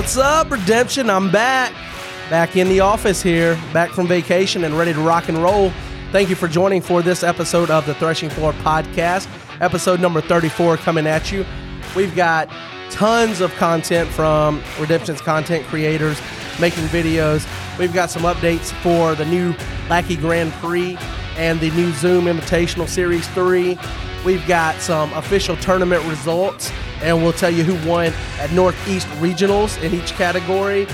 What's up, Redemption? I'm back. Back in the office here, back from vacation and ready to rock and roll. Thank you for joining for this episode of the Threshing Floor podcast, episode number 34 coming at you. We've got tons of content from Redemption's content creators making videos. We've got some updates for the new Lackey Grand Prix and the new Zoom Invitational Series 3. We've got some official tournament results, and we'll tell you who won at Northeast Regionals in each category.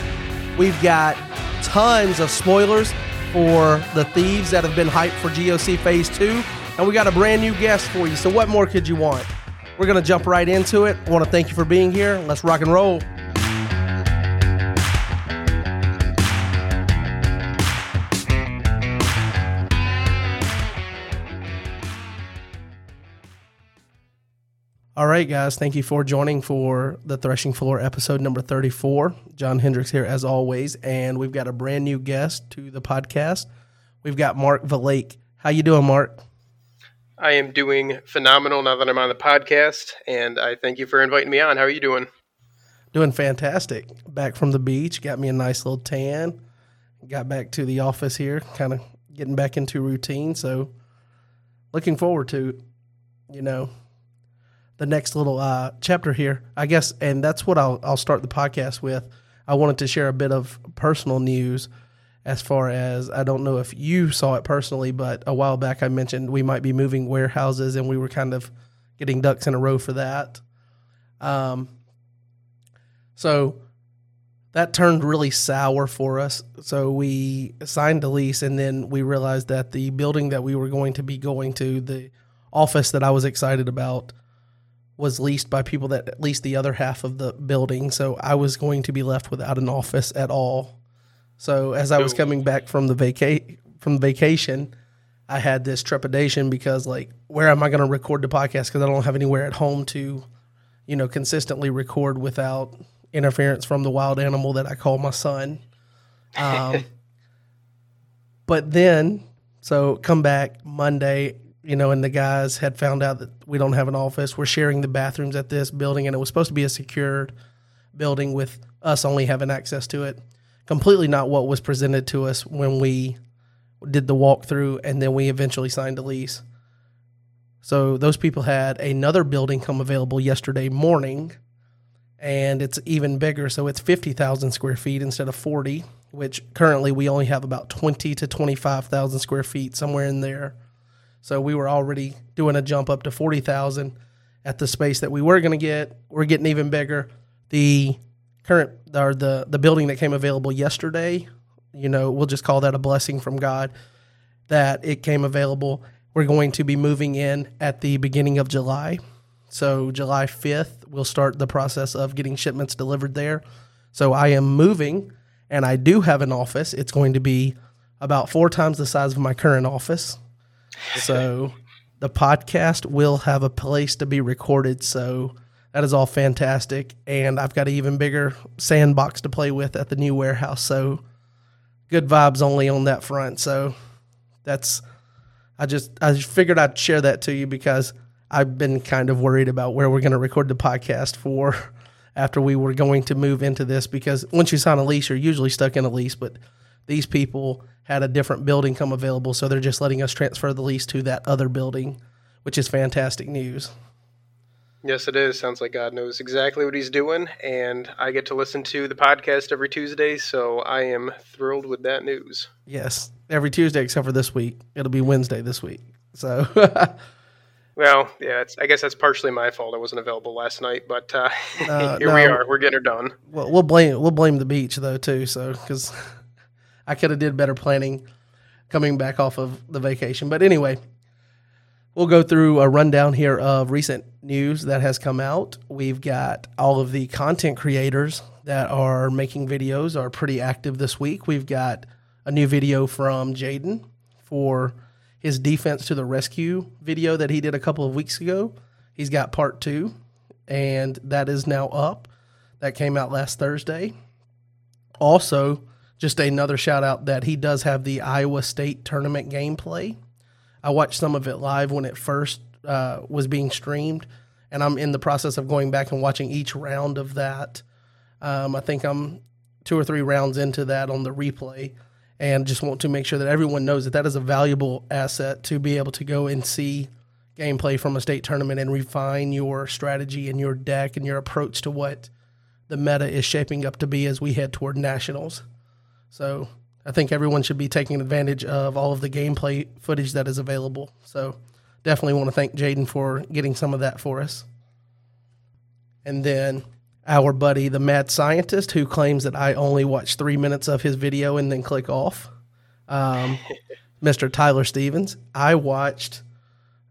We've got tons of spoilers for the thieves that have been hyped for GOC Phase 2, and we got a brand new guest for you. So, what more could you want? We're going to jump right into it. I want to thank you for being here. Let's rock and roll. All right, guys. Thank you for joining for the Threshing Floor episode number 34. John Hendricks here, as always, and we've got a brand new guest to the podcast. We've got Mark Valake. How you doing, Mark? I am doing phenomenal now that I'm on the podcast, and I thank you for inviting me on. How are you doing? Doing fantastic. Back from the beach, got me a nice little tan. Got back to the office here, kind of getting back into routine. So, looking forward to, you know, the next little uh, chapter here, I guess, and that's what I'll I'll start the podcast with. I wanted to share a bit of personal news as far as I don't know if you saw it personally, but a while back I mentioned we might be moving warehouses and we were kind of getting ducks in a row for that. Um, so that turned really sour for us. So we signed a lease and then we realized that the building that we were going to be going to, the office that I was excited about, was leased by people that leased the other half of the building. So I was going to be left without an office at all. So as I was coming back from the vaca- from vacation, I had this trepidation because like, where am I going to record the podcast? Because I don't have anywhere at home to, you know, consistently record without interference from the wild animal that I call my son. Um, but then, so come back Monday, you know, and the guys had found out that we don't have an office. We're sharing the bathrooms at this building, and it was supposed to be a secured building with us only having access to it. Completely not what was presented to us when we did the walkthrough, and then we eventually signed a lease. So those people had another building come available yesterday morning, and it's even bigger. So it's fifty thousand square feet instead of forty, which currently we only have about twenty to twenty five thousand square feet somewhere in there. So we were already doing a jump up to 40,000 at the space that we were going to get. We're getting even bigger. The current or the the building that came available yesterday, you know, we'll just call that a blessing from God that it came available. We're going to be moving in at the beginning of July. So July 5th, we'll start the process of getting shipments delivered there. So I am moving and I do have an office. It's going to be about four times the size of my current office. So the podcast will have a place to be recorded. So that is all fantastic. And I've got an even bigger sandbox to play with at the new warehouse. So good vibes only on that front. So that's, I just, I just figured I'd share that to you because I've been kind of worried about where we're going to record the podcast for after we were going to move into this because once you sign a lease, you're usually stuck in a lease, but these people had a different building come available, so they're just letting us transfer the lease to that other building, which is fantastic news. Yes, it is. Sounds like God knows exactly what He's doing, and I get to listen to the podcast every Tuesday, so I am thrilled with that news. Yes, every Tuesday except for this week. It'll be Wednesday this week. So, well, yeah, I guess that's partially my fault. I wasn't available last night, but uh, uh, here no, we are. We're getting her done. Well, we'll blame we'll blame the beach though too. So because I could have did better planning coming back off of the vacation. But anyway, we'll go through a rundown here of recent news that has come out. We've got all of the content creators that are making videos are pretty active this week. We've got a new video from Jaden for his defense to the rescue video that he did a couple of weeks ago. He's got part two, and that is now up. That came out last Thursday. Also, just another shout out that he does have the Iowa State tournament gameplay. I watched some of it live when it first uh, was being streamed, and I'm in the process of going back and watching each round of that Um, I think I'm two or three rounds into that on the replay, and just want to make sure that everyone knows that that is a valuable asset to be able to go and see gameplay from a state tournament and refine your strategy and your deck and your approach to what the meta is shaping up to be as we head toward nationals. So I think everyone should be taking advantage of all of the gameplay footage that is available. So definitely want to thank Jaden for getting some of that for us. And then our buddy, the mad scientist, who claims that I only watch three minutes of his video and then click off, um, Mr. Tyler Stevens. I watched,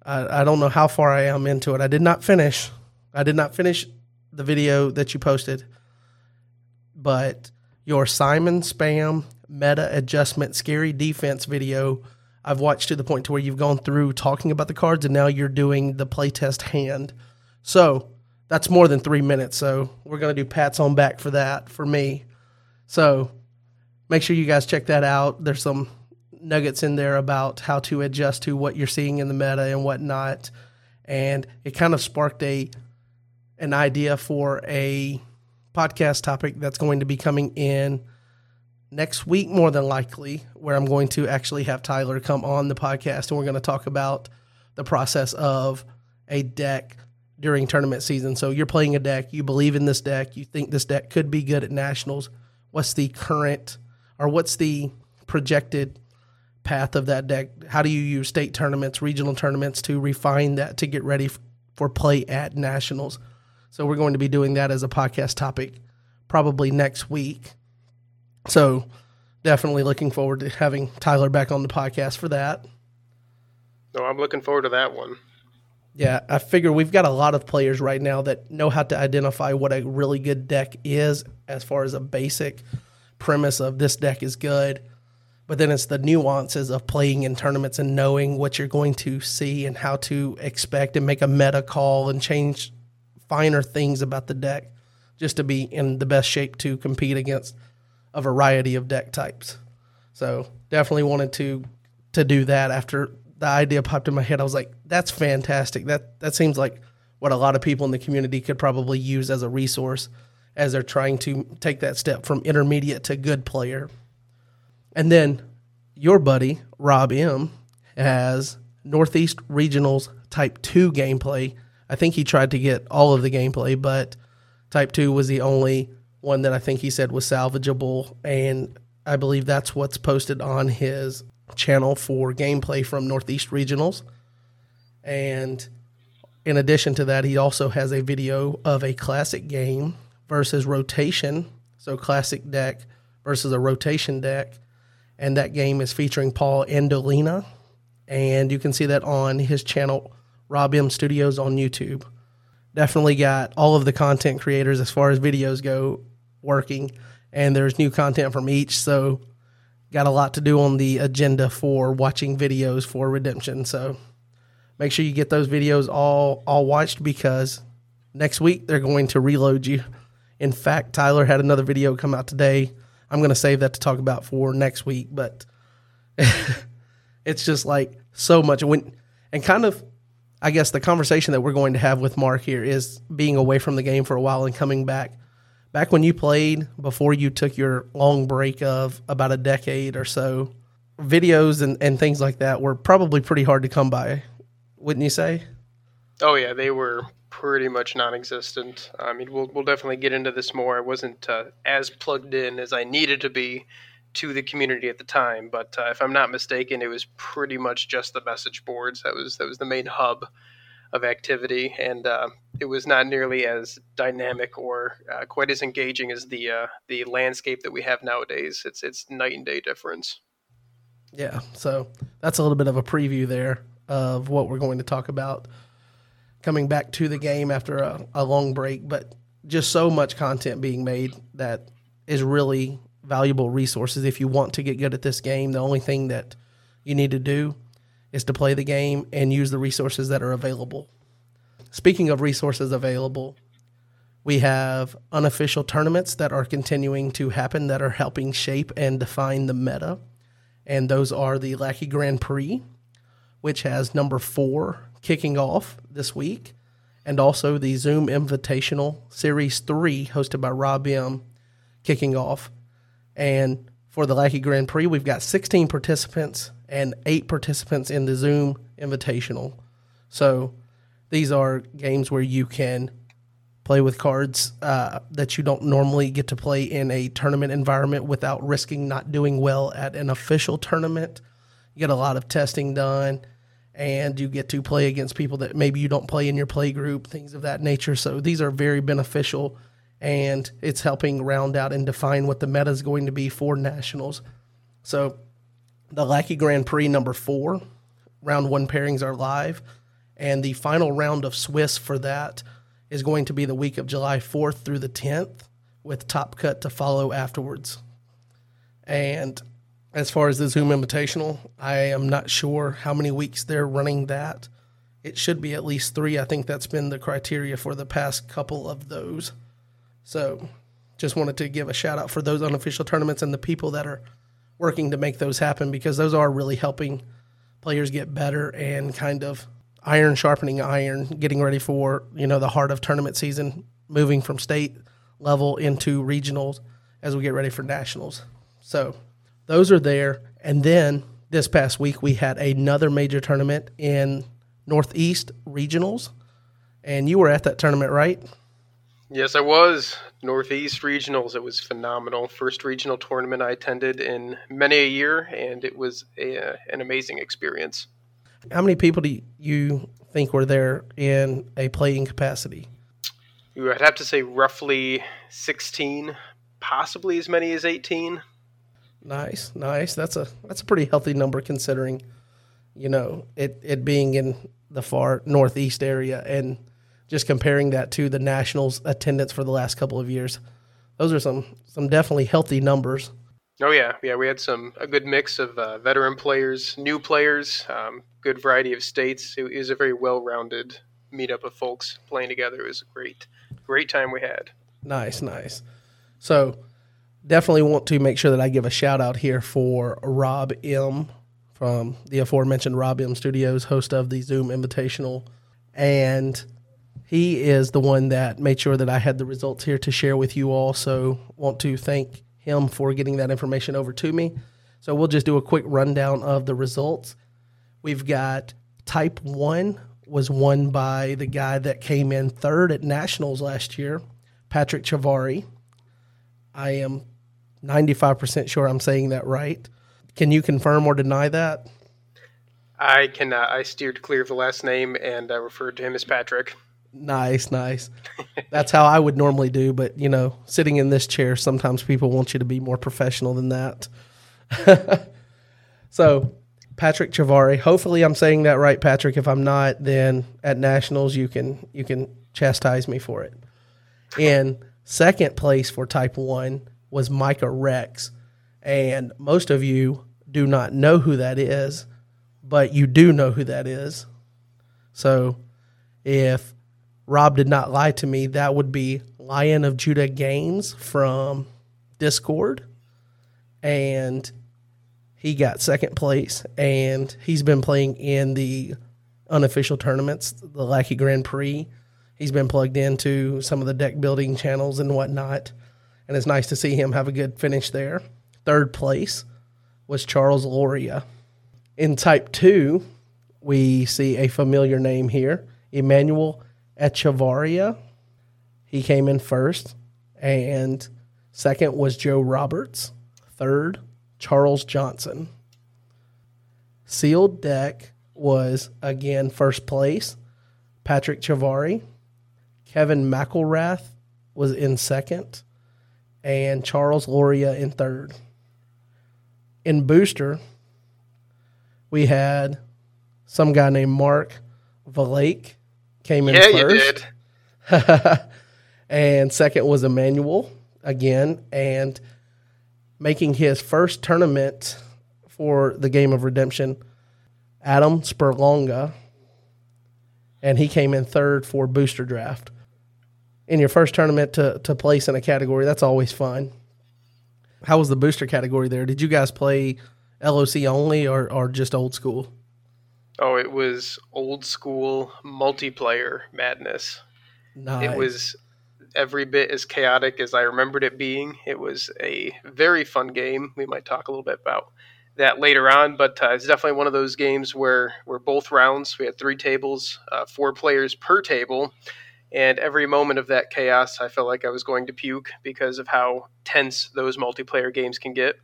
I, I don't know how far I am into it. I did not finish. I did not finish the video that you posted, but your Simon Spam meta adjustment scary defense video I've watched to the point to where you've gone through talking about the cards and now you're doing the playtest hand. So that's more than three minutes. So we're going to do pats on back for that for me. So make sure you guys check that out. There's some nuggets in there about how to adjust to what you're seeing in the meta and whatnot. And it kind of sparked a an idea for a podcast topic that's going to be coming in next week, more than likely, where I'm going to actually have Tyler come on the podcast and we're going to talk about the process of a deck during tournament season. So you're playing a deck, you believe in this deck, you think this deck could be good at nationals. What's the current or what's the projected path of that deck? How do you use state tournaments, regional tournaments to refine that to get ready for play at nationals? So we're going to be doing that as a podcast topic probably next week. So definitely looking forward to having Tyler back on the podcast for that. No, I'm looking forward to that one. Yeah, I figure we've got a lot of players right now that know how to identify what a really good deck is as far as a basic premise of this deck is good. But then it's the nuances of playing in tournaments and knowing what you're going to see and how to expect and make a meta call and change finer things about the deck just to be in the best shape to compete against a variety of deck types. So definitely wanted to to do that after the idea popped in my head. I was like, that's fantastic. That that seems like what a lot of people in the community could probably use as a resource as they're trying to take that step from intermediate to good player. And then your buddy, Rob M, has Northeast Regionals Type 2 gameplay. I think he tried to get all of the gameplay, but Type 2 was the only one that I think he said was salvageable. And I believe that's what's posted on his channel for gameplay from Northeast Regionals. And in addition to that, he also has a video of a classic game versus rotation. So, classic deck versus a rotation deck. And that game is featuring Paul Endolina. And you can see that on his channel, Rob M Studios on YouTube. Definitely got all of the content creators as far as videos go working. And there's new content from each. So, got a lot to do on the agenda for watching videos for redemption. So make sure you get those videos all all watched because next week they're going to reload you. In fact, Tyler had another video come out today. I'm going to save that to talk about for next week, but it's just like so much when and kind of I guess the conversation that we're going to have with Mark here is being away from the game for a while and coming back back when you played before you took your long break of about a decade or so, videos and, and things like that were probably pretty hard to come by, wouldn't you say? Oh yeah, they were pretty much non-existent. I mean, we'll we'll definitely get into this more. I wasn't uh, as plugged in as I needed to be to the community at the time, but uh, if I'm not mistaken, it was pretty much just the message boards. That was that was the main hub of activity, and uh, it was not nearly as dynamic or uh, quite as engaging as the uh, the landscape that we have nowadays. It's it's night and day difference. Yeah, so that's a little bit of a preview there of what we're going to talk about coming back to the game after a, a long break, but just so much content being made that is really valuable resources if you want to get good at this game. The only thing that you need to do is to play the game and use the resources that are available. Speaking of resources available, we have unofficial tournaments that are continuing to happen that are helping shape and define the meta. And those are the Lackey Grand Prix, which has number four kicking off this week. and also the Zoom Invitational Series 3, hosted by Rob M, kicking off. And for the Lackey Grand Prix, we've got 16 participants and eight participants in the Zoom Invitational. So these are games where you can play with cards uh, that you don't normally get to play in a tournament environment without risking not doing well at an official tournament. You get a lot of testing done and you get to play against people that maybe you don't play in your play group, things of that nature. So these are very beneficial and it's helping round out and define what the meta is going to be for nationals. So the Lackey Grand Prix number four, round one pairings are live, and the final round of Swiss for that is going to be the week of July 4th through the 10th, with Top Cut to follow afterwards. And as far as the Zoom Invitational, I am not sure how many weeks they're running that. It should be at least three. I think that's been the criteria for the past couple of those. So just wanted to give a shout out for those unofficial tournaments and the people that are working to make those happen because those are really helping players get better and kind of iron sharpening iron, getting ready for you know the heart of tournament season, moving from state level into regionals as we get ready for nationals. So those are there, and then this past week we had another major tournament in Northeast regionals, and you were at that tournament, right? Yes, I was. Northeast Regionals. It was phenomenal. First regional tournament I attended in many a year, and it was a, an amazing experience. How many people do you think were there in a playing capacity? I'd have to say roughly 16, possibly as many as 18. Nice, nice. That's a that's a pretty healthy number considering, you know, it it being in the far northeast area and just comparing that to the Nationals attendance for the last couple of years. Those are some some definitely healthy numbers. Oh yeah, yeah. We had some a good mix of uh, veteran players, new players, um, good variety of states. It, was a very well-rounded meetup of folks playing together. It was a great, great time we had. Nice, nice. So definitely want to make sure that I give a shout out here for Rob M from the aforementioned Rob M Studios, host of the Zoom Invitational, and he is the one that made sure that I had the results here to share with you all. So want to thank him for getting that information over to me. So we'll just do a quick rundown of the results. We've got type 1 was won by the guy that came in third at nationals last year, Patrick Chavari. I am 95% sure I'm saying that right. Can you confirm or deny that? I cannot. I steered clear of the last name and I referred to him as Patrick. Nice, nice. That's how I would normally do, but you know, sitting in this chair, sometimes people want you to be more professional than that. so, Patrick Chavari. Hopefully, I'm saying that right, Patrick. If I'm not, then at nationals you can you can chastise me for it. In second place for Type One was Micah Rex, and most of you do not know who that is, but you do know who that is. So, if Rob did not lie to me. That would be Lion of Judah Games from Discord. And he got second place. And he's been playing in the unofficial tournaments, the Lackey Grand Prix. He's been plugged into some of the deck building channels and whatnot. And it's nice to see him have a good finish there. Third place was Charles Loria. In Type 2, we see a familiar name here Emmanuel Echevarria. He came in first. And second was Joe Roberts. Third, Charles Johnson. Sealed deck was again first place. Patrick Chavari. Kevin McElrath was in second. And Charles Loria in third. In booster, we had some guy named Mark Valake came in yeah, first. you did. and second was Emmanuel again, and making his first tournament for the game of redemption, Adam Spurlonga, and he came in third for booster draft. In your first tournament to, to place in a category, that's always fun. How was the booster category there? Did you guys play LOC only or, or just old school? Oh, it was old school multiplayer madness. Nice. It was every bit as chaotic as I remembered it being. It was a very fun game. We might talk a little bit about that later on, but uh, it's definitely one of those games where where both rounds we had three tables, uh, four players per table, and every moment of that chaos, I felt like I was going to puke because of how tense those multiplayer games can get.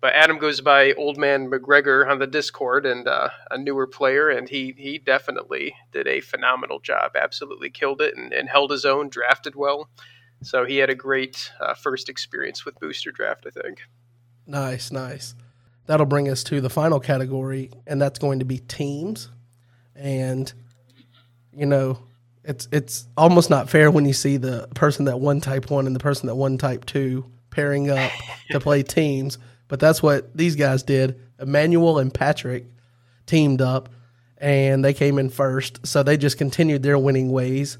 But Adam goes by Old Man McGregor on the Discord and uh, a newer player, and he he definitely did a phenomenal job. Absolutely killed it and, and held his own, drafted well. So he had a great uh, first experience with Booster Draft, I think. Nice, nice. That'll bring us to the final category, and that's going to be teams. And you know, it's it's almost not fair when you see the person that won type one and the person that won type two pairing up to play teams but that's what these guys did. Emmanuel and Patrick teamed up and they came in first. So they just continued their winning ways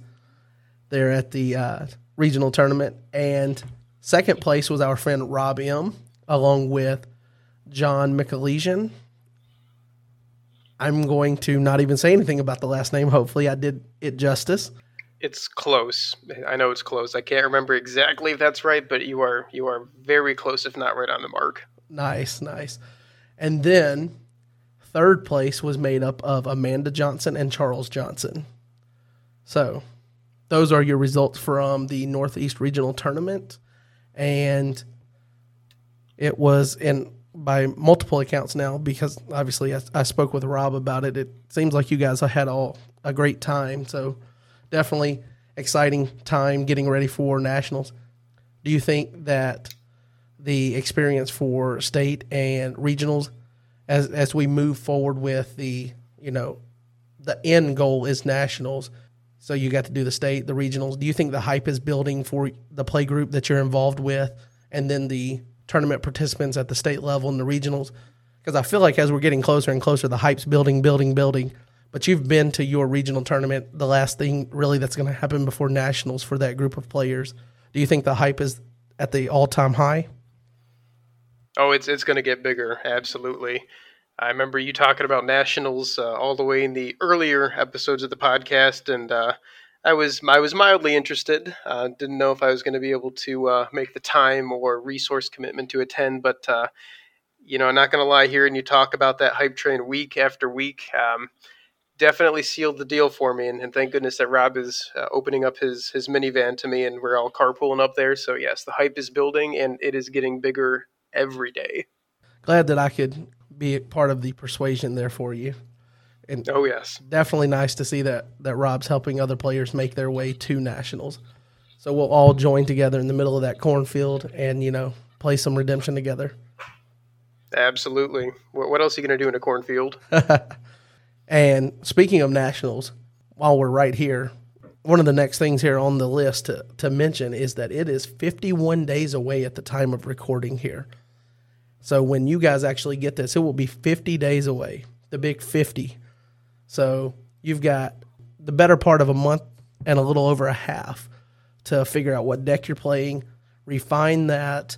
there at the uh, regional tournament. And second place was our friend Rob M, along with John McAlesian. I'm going to not even say anything about the last name. Hopefully, I did it justice. It's close. I know it's close. I can't remember exactly if that's right, but you are you are very close, if not right on the mark. Nice, nice. And then third place was made up of Amanda Johnson and Charles Johnson. So those are your results from the Northeast Regional Tournament. And it was in by multiple accounts now because obviously I, I spoke with Rob about it. It seems like you guys had all a great time. So definitely exciting time getting ready for nationals. Do you think that the experience for state and regionals as as we move forward with the you know the end goal is nationals. So you got to do the state, the regionals. Do you think the hype is building for the play group that you're involved with, and then the tournament participants at the state level and the regionals? Because I feel like as we're getting closer and closer, the hype's building, building, building. But you've been to your regional tournament. The last thing really that's going to happen before nationals for that group of players. Do you think the hype is at the all time high? Oh, it's it's going to get bigger. Absolutely. I remember you talking about nationals uh, all the way in the earlier episodes of the podcast, and uh, I was I was mildly interested. Uh, didn't know if I was going to be able to uh, make the time or resource commitment to attend, but uh, you know, I'm not going to lie. here. And you talk about that hype train week after week. Um, definitely sealed the deal for me, and, and thank goodness that Rob is uh, opening up his his minivan to me, and we're all carpooling up there. So yes, the hype is building, and it is getting bigger every day. Glad that I could be part of the persuasion there for you. And oh yes, definitely nice to see that that Rob's helping other players make their way to nationals. So we'll all join together in the middle of that cornfield and you know play some redemption together. Absolutely. What else are you going to do in a cornfield? and speaking of nationals, while we're right here, one of the next things here on the list to, to mention is that it is 51 days away at the time of recording here. So when you guys actually get this, it will be 50 days away, the big 50. So you've got the better part of a month and a little over a half to figure out what deck you're playing, refine that,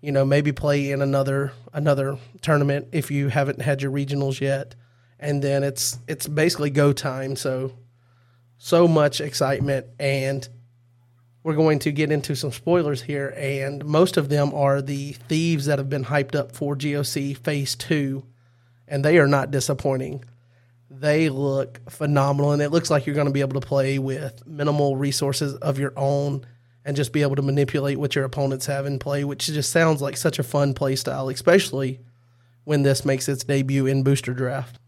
you know, maybe play in another another tournament if you haven't had your regionals yet. And then it's it's basically go time. So so much excitement and we're going to get into some spoilers here and most of them are the thieves that have been hyped up for GOC phase 2 and they are not disappointing. They look phenomenal and it looks like you're going to be able to play with minimal resources of your own and just be able to manipulate what your opponents have in play, which just sounds like such a fun play style, especially when this makes its debut in booster draft.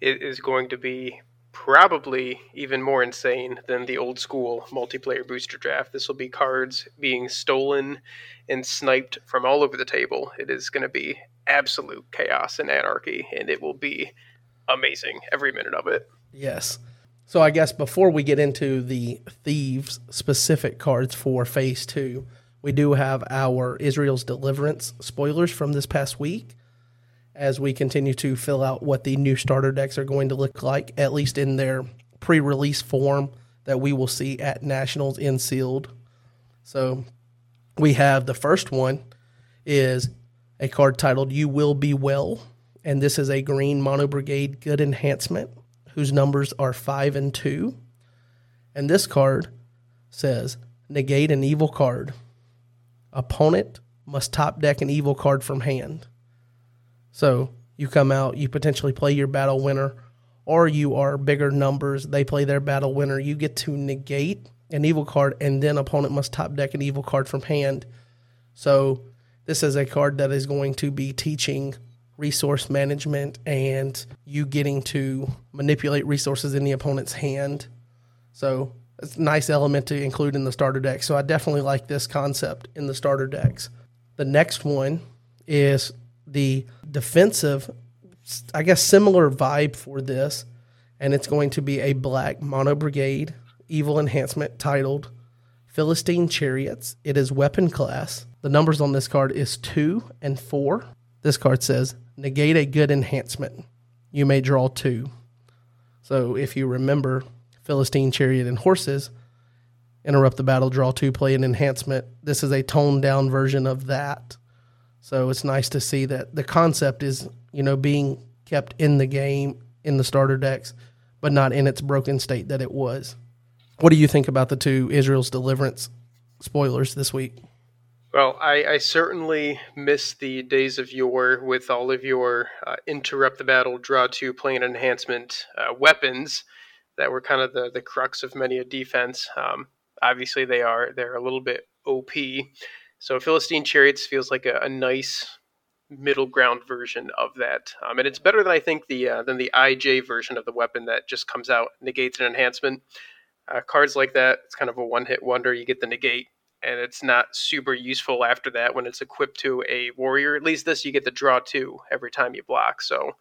It is going to be probably even more insane than the old school multiplayer booster draft. This will be cards being stolen and sniped from all over the table. It is going to be absolute chaos and anarchy, and it will be amazing every minute of it. Yes. So I guess before we get into the thieves specific cards for phase two, we do have our Israel's Deliverance spoilers from this past week as we continue to fill out what the new starter decks are going to look like, at least in their pre release form that we will see at Nationals in sealed. So we have the first one is a card titled You Will Be Well. and this is a green mono brigade good enhancement whose numbers are five and two. And this card says negate an evil card. Opponent must top deck an evil card from hand. So you come out, you potentially play your battle winner, or you are bigger numbers, they play their battle winner. You get to negate an evil card, and then opponent must top deck an evil card from hand. So this is a card that is going to be teaching resource management and you getting to manipulate resources in the opponent's hand. So it's a nice element to include in the starter deck. So I definitely like this concept in the starter decks. The next one is the defensive, I guess, similar vibe for this. And it's going to be a black mono brigade evil enhancement titled Philistine Chariots. It is weapon class. The numbers on this card is two and four. This card says negate a good enhancement. You may draw two. So if you remember Philistine Chariot and Horses, interrupt the battle, draw two, play an enhancement. This is a toned down version of that. So it's nice to see that the concept is, you know, being kept in the game in the starter decks, but not in its broken state that it was. What do you think about the two Israel's Deliverance spoilers this week? Well, I, I, certainly miss the days of yore with all of your uh, interrupt the battle, draw two, play an enhancement uh, weapons that were kind of the, the crux of many a defense. Um, obviously, they are they're a little bit OP. So Philistine Chariots feels like a, a nice middle ground version of that, um, and it's better than I think the uh, than the IJ version of the weapon that just comes out negates an enhancement. Uh, cards like that, it's kind of a one hit wonder. You get the negate and it's not super useful after that when it's equipped to a warrior. At least this you get the draw two every time you block. So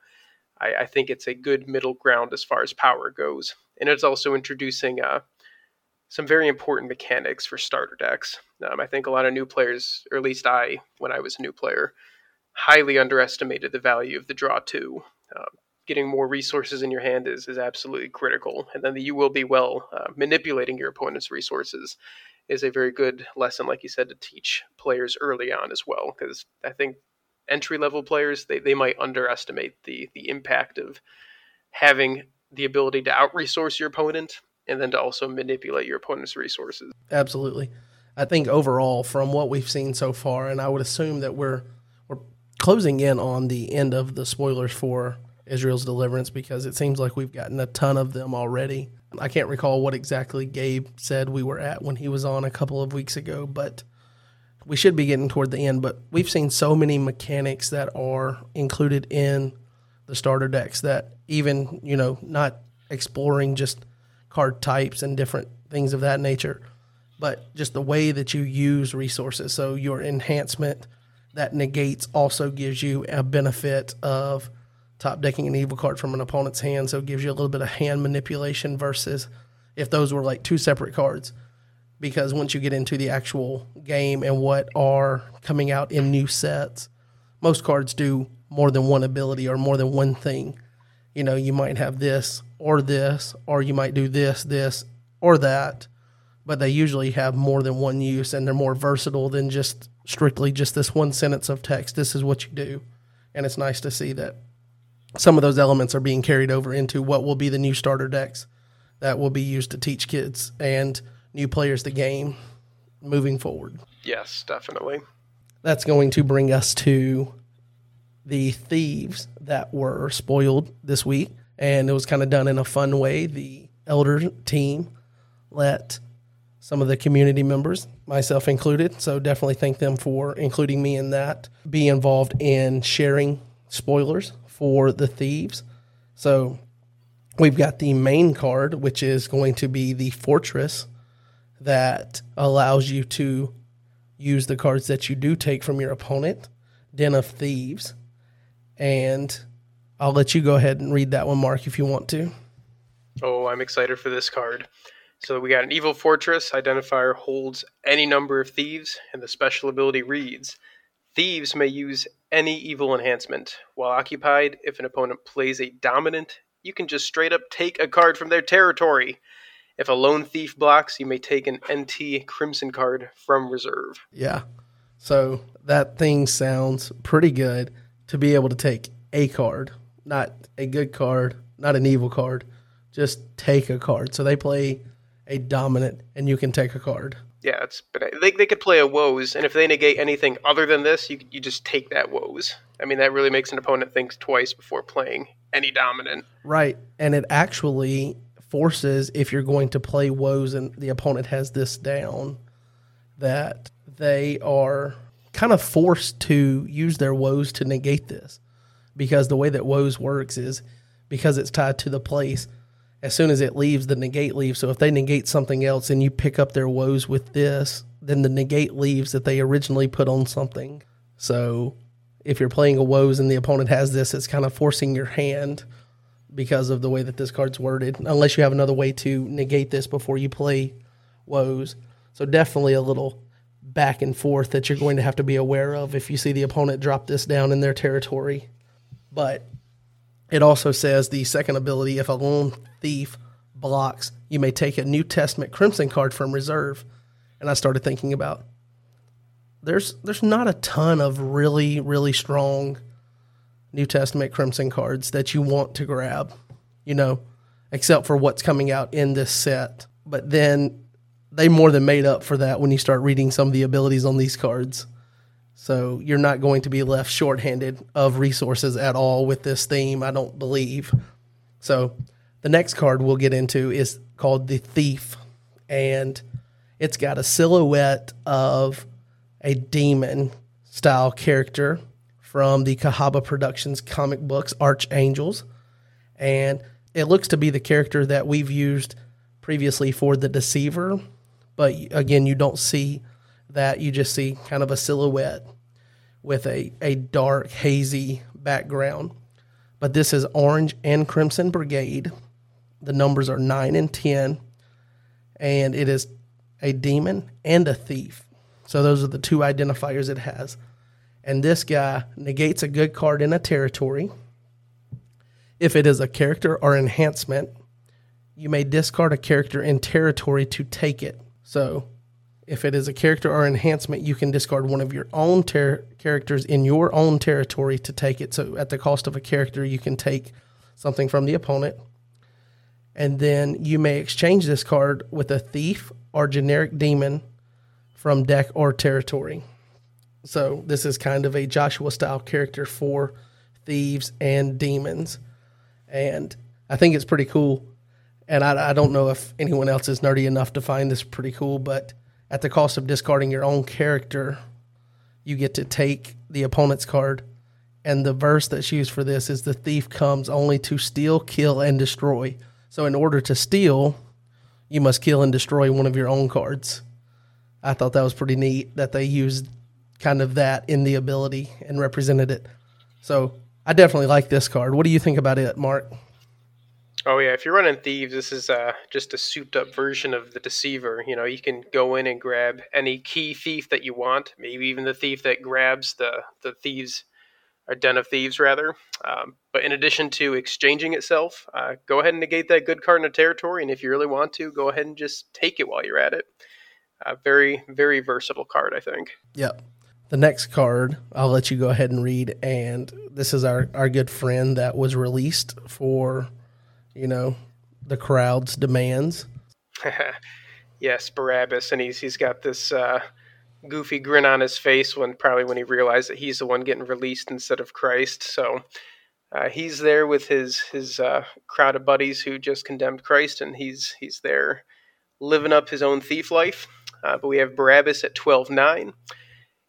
I, I think it's a good middle ground as far as power goes, and it's also introducing uh, some very important mechanics for starter decks. Um, I think a lot of new players, or at least I, when I was a new player, highly underestimated the value of the draw two. Um, getting more resources in your hand is, is absolutely critical, and then you will be well uh, manipulating your opponent's resources is a very good lesson, like you said, to teach players early on as well. Because I think entry level players they, they might underestimate the the impact of having the ability to out resource your opponent and then to also manipulate your opponent's resources. Absolutely. I think overall, from what we've seen so far, and I would assume that we're we're closing in on the end of the spoilers for Israel's deliverance because it seems like we've gotten a ton of them already. I can't recall what exactly Gabe said we were at when he was on a couple of weeks ago, but we should be getting toward the end. But we've seen so many mechanics that are included in the starter decks that even, you know, not exploring just card types and different things of that nature, but just the way that you use resources. So your enhancement that negates also gives you a benefit of – top decking an evil card from an opponent's hand, so it gives you a little bit of hand manipulation versus if those were like two separate cards. Because once you get into the actual game and what are coming out in new sets, most cards do more than one ability or more than one thing. You know, you might have this or this, or you might do this, this, or that, but they usually have more than one use and they're more versatile than just strictly just this one sentence of text. This is what you do. And it's nice to see that some of those elements are being carried over into what will be the new starter decks that will be used to teach kids and new players the game moving forward. Yes, definitely. That's going to bring us to the thieves that were spoiled this week. And it was kind of done in a fun way. The elder team let some of the community members, myself included, so definitely thank them for including me in that, be involved in sharing spoilers for the thieves. So we've got the main card, which is going to be the fortress that allows you to use the cards that you do take from your opponent, Den of Thieves. And I'll let you go ahead and read that one, Mark, if you want to. Oh, I'm excited for this card. So we got an Evil Fortress. Identifier holds any number of thieves, and the special ability reads Thieves may use any evil enhancement. While occupied, if an opponent plays a dominant, you can just straight up take a card from their territory. If a lone thief blocks, you may take an NT Crimson card from reserve. Yeah. So that thing sounds pretty good to be able to take a card, not a good card, not an evil card. Just take a card. So they play a dominant, and you can take a card. Yeah, it's but they they could play a woes, and if they negate anything other than this, you you just take that woes. I mean, that really makes an opponent think twice before playing any dominant. Right, and it actually forces if you're going to play woes and the opponent has this down, that they are kind of forced to use their woes to negate this, because the way that woes works is because it's tied to the place as soon as it leaves, the negate leaves. So if they negate something else and you pick up their woes with this, then the negate leaves that they originally put on something. So if you're playing a woes and the opponent has this, it's kind of forcing your hand because of the way that this card's worded, unless you have another way to negate this before you play woes. So definitely a little back and forth that you're going to have to be aware of if you see the opponent drop this down in their territory. But it also says the second ability if a lone thief blocks, you may take a New Testament Crimson card from reserve. And I started thinking about there's there's not a ton of really really strong New Testament Crimson cards that you want to grab, you know, except for what's coming out in this set. But then they more than made up for that when you start reading some of the abilities on these cards. So you're not going to be left shorthanded of resources at all with this theme, I don't believe. So the next card we'll get into is called the Thief, and it's got a silhouette of a demon style character from the Cahaba Productions comic books, Archangels. And it looks to be the character that we've used previously for the Deceiver. But again, you don't see that. You just see kind of a silhouette with a, a dark, hazy background. But this is Orange and Crimson Brigade. The numbers are 9 and 10. And it is a demon and a thief. So those are the two identifiers it has. And this guy negates a good card in a territory. If it is a character or enhancement, you may discard a character in territory to take it. So if it is a character or enhancement, you can discard one of your own ter- characters in your own territory to take it. So, at the cost of a character, you can take something from the opponent. And then you may exchange this card with a thief or generic demon from deck or territory. So, this is kind of a Joshua style character for thieves and demons. And I think it's pretty cool. And I, I don't know if anyone else is nerdy enough to find this pretty cool, but at the cost of discarding your own character, you get to take the opponent's card. And the verse that's used for this is the thief comes only to steal, kill, and destroy. So, in order to steal, you must kill and destroy one of your own cards. I thought that was pretty neat that they used kind of that in the ability and represented it. So, I definitely like this card. What do you think about it, Mark? Oh yeah, if you're running thieves, this is uh, just a souped up version of the deceiver. You know, you can go in and grab any key thief that you want, maybe even the thief that grabs the the thieves or den of thieves rather. Um, but in addition to exchanging itself, uh, go ahead and negate that good card in a territory, and if you really want to, go ahead and just take it while you're at it. Uh, very very versatile card, I think. Yep. The next card I'll let you go ahead and read, and this is our our good friend that was released for you know, the crowd's demands. yes, Barabbas, and he's he's got this uh, goofy grin on his face when probably when he realized that he's the one getting released instead of Christ. So uh, he's there with his his uh, crowd of buddies who just condemned Christ, and he's he's there living up his own thief life. Uh, but we have Barabbas at twelve nine.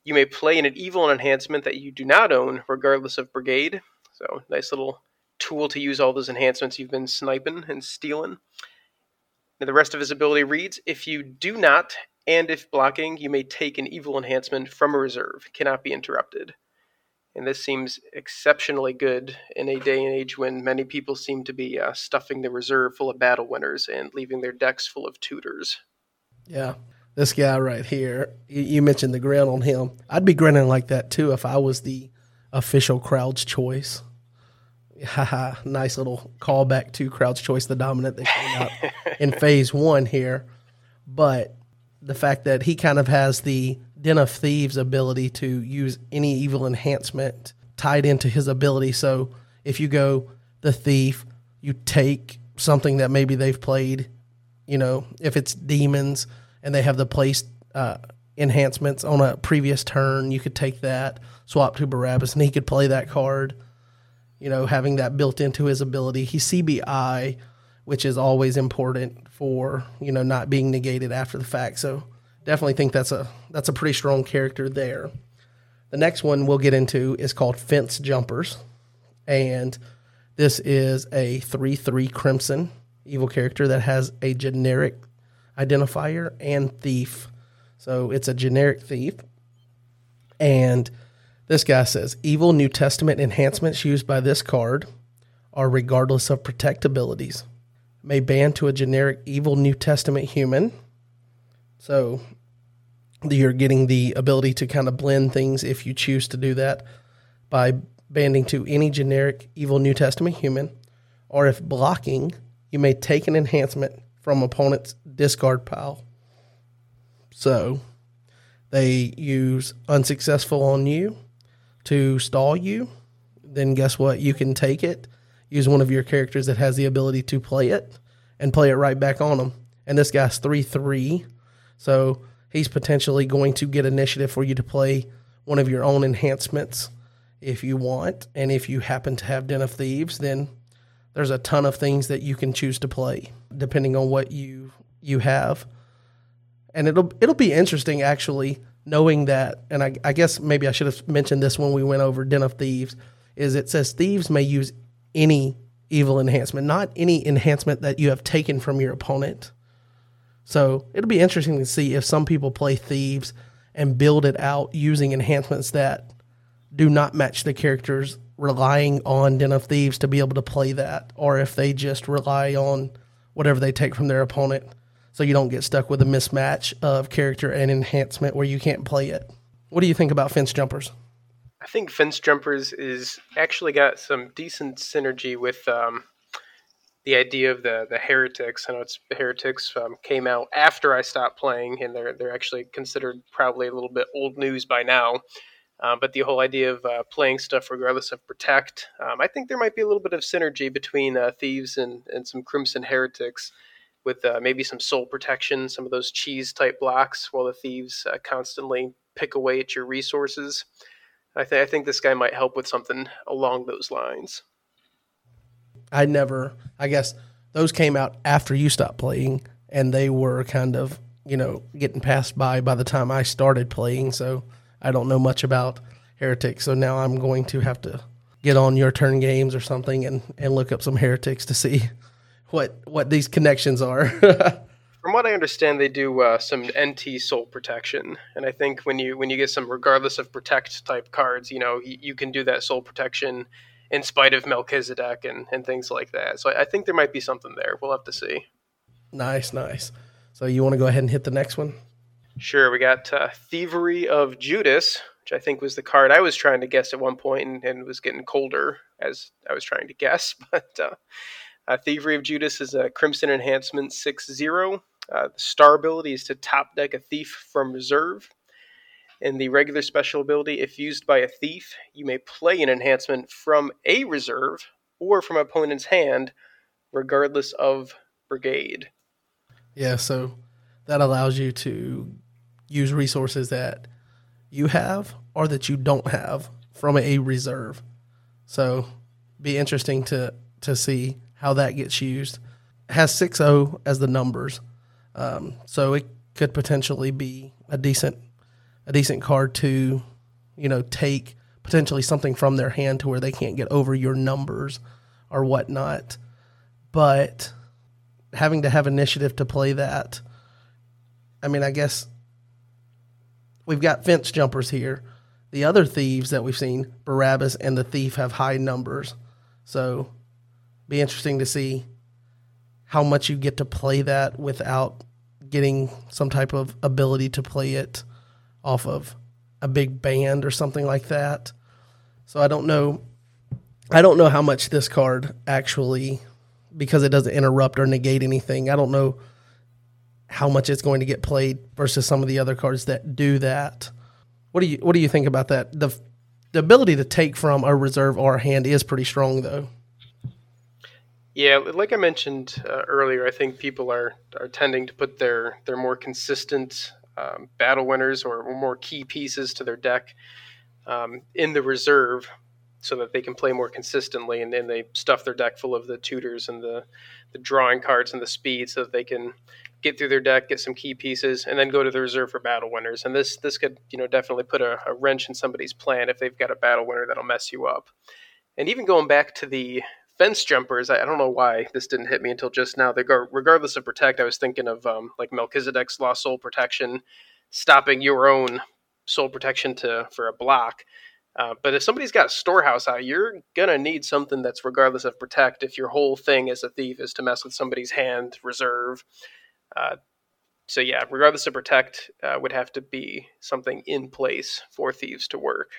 You may play in an evil enhancement that you do not own, regardless of brigade. So nice little tool to use all those enhancements you've been sniping and stealing. Now, the rest of his ability reads If you do not, and if blocking, you may take an evil enhancement from a reserve, cannot be interrupted. And this seems exceptionally good in a day and age when many people seem to be uh, stuffing the reserve full of battle winners and leaving their decks full of tutors. Yeah, this guy right here, you, you mentioned the grin on him. I'd be grinning like that too if I was the official crowd's choice haha, nice little callback to Crowd's Choice, the dominant that came out in phase one here. But the fact that he kind of has the Den of Thieves ability to use any evil enhancement tied into his ability. So if you go the thief, you take something that maybe they've played, you know, if it's demons and they have the place uh, enhancements on a previous turn, you could take that, swap to Barabbas, and he could play that card. You know, having that built into his ability. He's CBN, which is always important for you know not being negated after the fact. So definitely think that's a that's a pretty strong character there. The next one we'll get into is called Fence Jumpers, and this is a three three Crimson evil character that has a generic identifier and thief. So it's a generic thief, and this guy says evil New Testament enhancements used by this card are regardless of protect abilities. May band to a generic evil New Testament human. So you're getting the ability to kind of blend things if you choose to do that by banding to any generic evil New Testament human, or if blocking, you may take an enhancement from opponent's discard pile. So they use unsuccessful on you to stall you. Then guess what? You can take it, use one of your characters that has the ability to play it, and play it right back on them. And this guy's 3 3. So he's potentially going to get initiative for you to play one of your own enhancements if you want. And if you happen to have Den of Thieves, then there's a ton of things that you can choose to play depending on what you you have. And it'll it'll be interesting actually knowing that. And I, I guess maybe I should have mentioned this when we went over Den of Thieves. Is it says thieves may use any evil enhancement, not any enhancement that you have taken from your opponent. So it'll be interesting to see if some people play thieves and build it out using enhancements that do not match the characters relying on Den of Thieves to be able to play that, or if they just rely on whatever they take from their opponent so you don't get stuck with a mismatch of character and enhancement where you can't play it. What do you think about fence jumpers? I think fence jumpers is actually got some decent synergy with um, the idea of the the heretics. I know it's heretics um, came out after I stopped playing, and they're they're actually considered probably a little bit old news by now. Uh, but the whole idea of uh, playing stuff regardless of protect, um, I think there might be a little bit of synergy between uh, thieves and, and some crimson heretics, with uh, maybe some soul protection, some of those cheese type blocks, while the thieves uh, constantly pick away at your resources. I, th- I think this guy might help with something along those lines. I never, I guess those came out after you stopped playing, and they were kind of, you know, getting passed by by the time I started playing. So I don't know much about heretics. So now I'm going to have to get on your turn games or something and, and look up some heretics to see what what these connections are. From what I understand, they do uh, some NT soul protection, and I think when you when you get some regardless of protect type cards, you know you, you can do that soul protection in spite of Melchizedek and, and things like that. So I, I think there might be something there. We'll have to see. Nice, nice. So you want to go ahead and hit the next one? Sure. We got uh, Thievery of Judas, which I think was the card I was trying to guess at one point and, and was getting colder as I was trying to guess. But uh, uh, Thievery of Judas is a Crimson Enhancement 6 0. Uh, the star ability is to top deck a thief from reserve. And the regular special ability, if used by a thief, you may play an enhancement from a reserve or from opponent's hand, regardless of brigade. Yeah, so that allows you to use resources that you have or that you don't have from a reserve. So be interesting to to see how that gets used. Has 6-0 as the numbers. Um, so it could potentially be a decent a decent card to, you know, take potentially something from their hand to where they can't get over your numbers or whatnot. But having to have initiative to play that, I mean, I guess we've got fence jumpers here. The other thieves that we've seen, Barabbas and the thief, have high numbers. So be interesting to see how much you get to play that without getting some type of ability to play it off of a big band or something like that. So I don't know. I don't know how much this card actually, because it doesn't interrupt or negate anything. I don't know how much it's going to get played versus some of the other cards that do that. What do you What do you think about that? The the ability to take from a reserve or a hand is pretty strong, though. Yeah, like I mentioned uh, earlier, I think people are are tending to put their their more consistent um, battle winners or more key pieces to their deck um, in the reserve so that they can play more consistently, and then they stuff their deck full of the tutors and the the drawing cards and the speed so that they can get through their deck, get some key pieces, and then go to the reserve for battle winners. And this this could you know definitely put a, a wrench in somebody's plan if they've got a battle winner that'll mess you up. And even going back to the fence jumpers, I, I, don't know why this didn't hit me until just now. They go regardless of protect. I was thinking of um, like Melchizedek's lost soul protection, stopping your own soul protection to for a block. Uh, but if somebody's got a storehouse out, you're gonna need something that's regardless of protect. If your whole thing as a thief is to mess with somebody's hand reserve, uh, so yeah, regardless of protect, uh, would have to be something in place for thieves to work.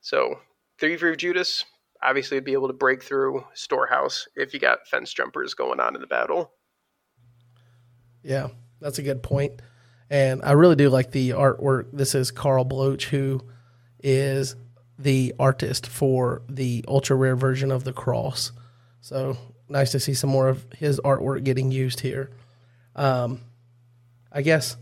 So Thievery of Judas, obviously be able to break through storehouse if you got fence jumpers going on in the battle. Yeah, that's a good point. And I really do like the artwork. This is Carl Bloch, who is the artist for the ultra rare version of the cross. So nice to see some more of his artwork getting used here. Um, I guess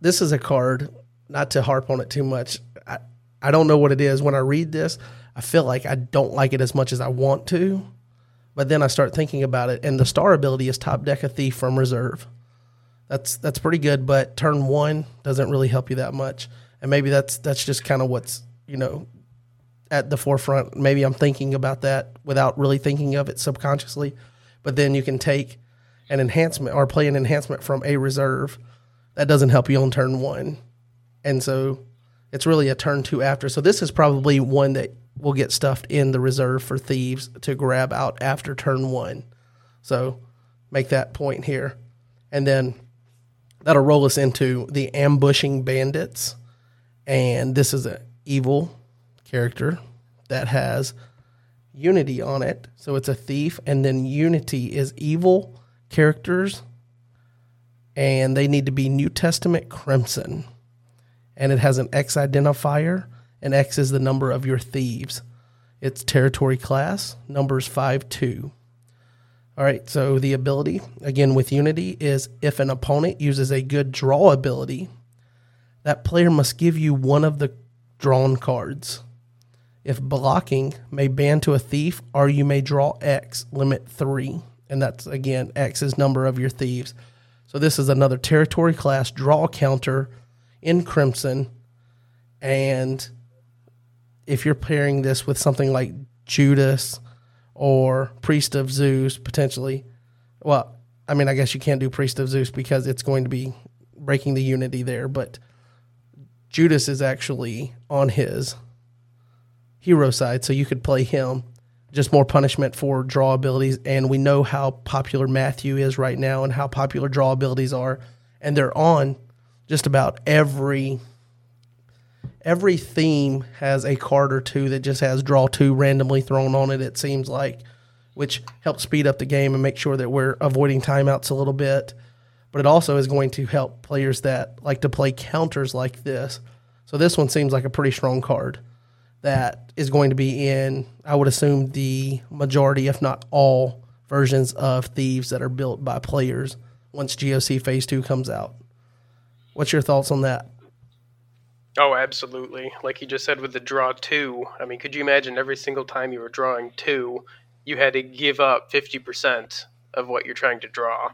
this is a card, not to harp on it too much. I, I don't know what it is. When I read this, I feel like I don't like it as much as I want to. But then I start thinking about it, and the star ability is top deck a thief from reserve. That's that's pretty good, but turn one doesn't really help you that much. And maybe that's that's just kind of what's you know at the forefront. Maybe I'm thinking about that without really thinking of it subconsciously. But then you can take an enhancement or play an enhancement from a reserve that doesn't help you on turn one, and so it's really a turn two after. So this is probably one that will get stuffed in the reserve for thieves to grab out after turn one. So make that point here. And then that'll roll us into the ambushing bandits. And this is an evil character that has unity on it. So it's a thief. And then unity is evil characters. And they need to be New Testament crimson. And it has an X identifier and X is the number of your thieves. It's territory class, numbers 5 2. All right, so the ability, again with Unity, is if an opponent uses a good draw ability, that player must give you one of the drawn cards. If blocking, may band to a thief, or you may draw X, limit 3. And that's, again, X is number of your thieves. So this is another territory class draw counter in Crimson. And if you're pairing this with something like Judas or Priest of Zeus, potentially, well, I mean, I guess you can't do Priest of Zeus because it's going to be breaking the unity there, but Judas is actually on his hero side, so you could play him. Just more punishment for draw abilities, and we know how popular Matthew is right now and how popular draw abilities are, and they're on just about every every theme has a card or two that just has draw two randomly thrown on it, it seems like, which helps speed up the game and make sure that we're avoiding timeouts a little bit. But it also is going to help players that like to play counters like this. So this one seems like a pretty strong card that is going to be in, I would assume, the majority, if not all, versions of Thieves that are built by players once GOC Phase 2 comes out. What's your thoughts on that? Oh, absolutely. Like you just said with the draw two. I mean, could you imagine every single time you were drawing two, you had to give up 50% of what you're trying to draw?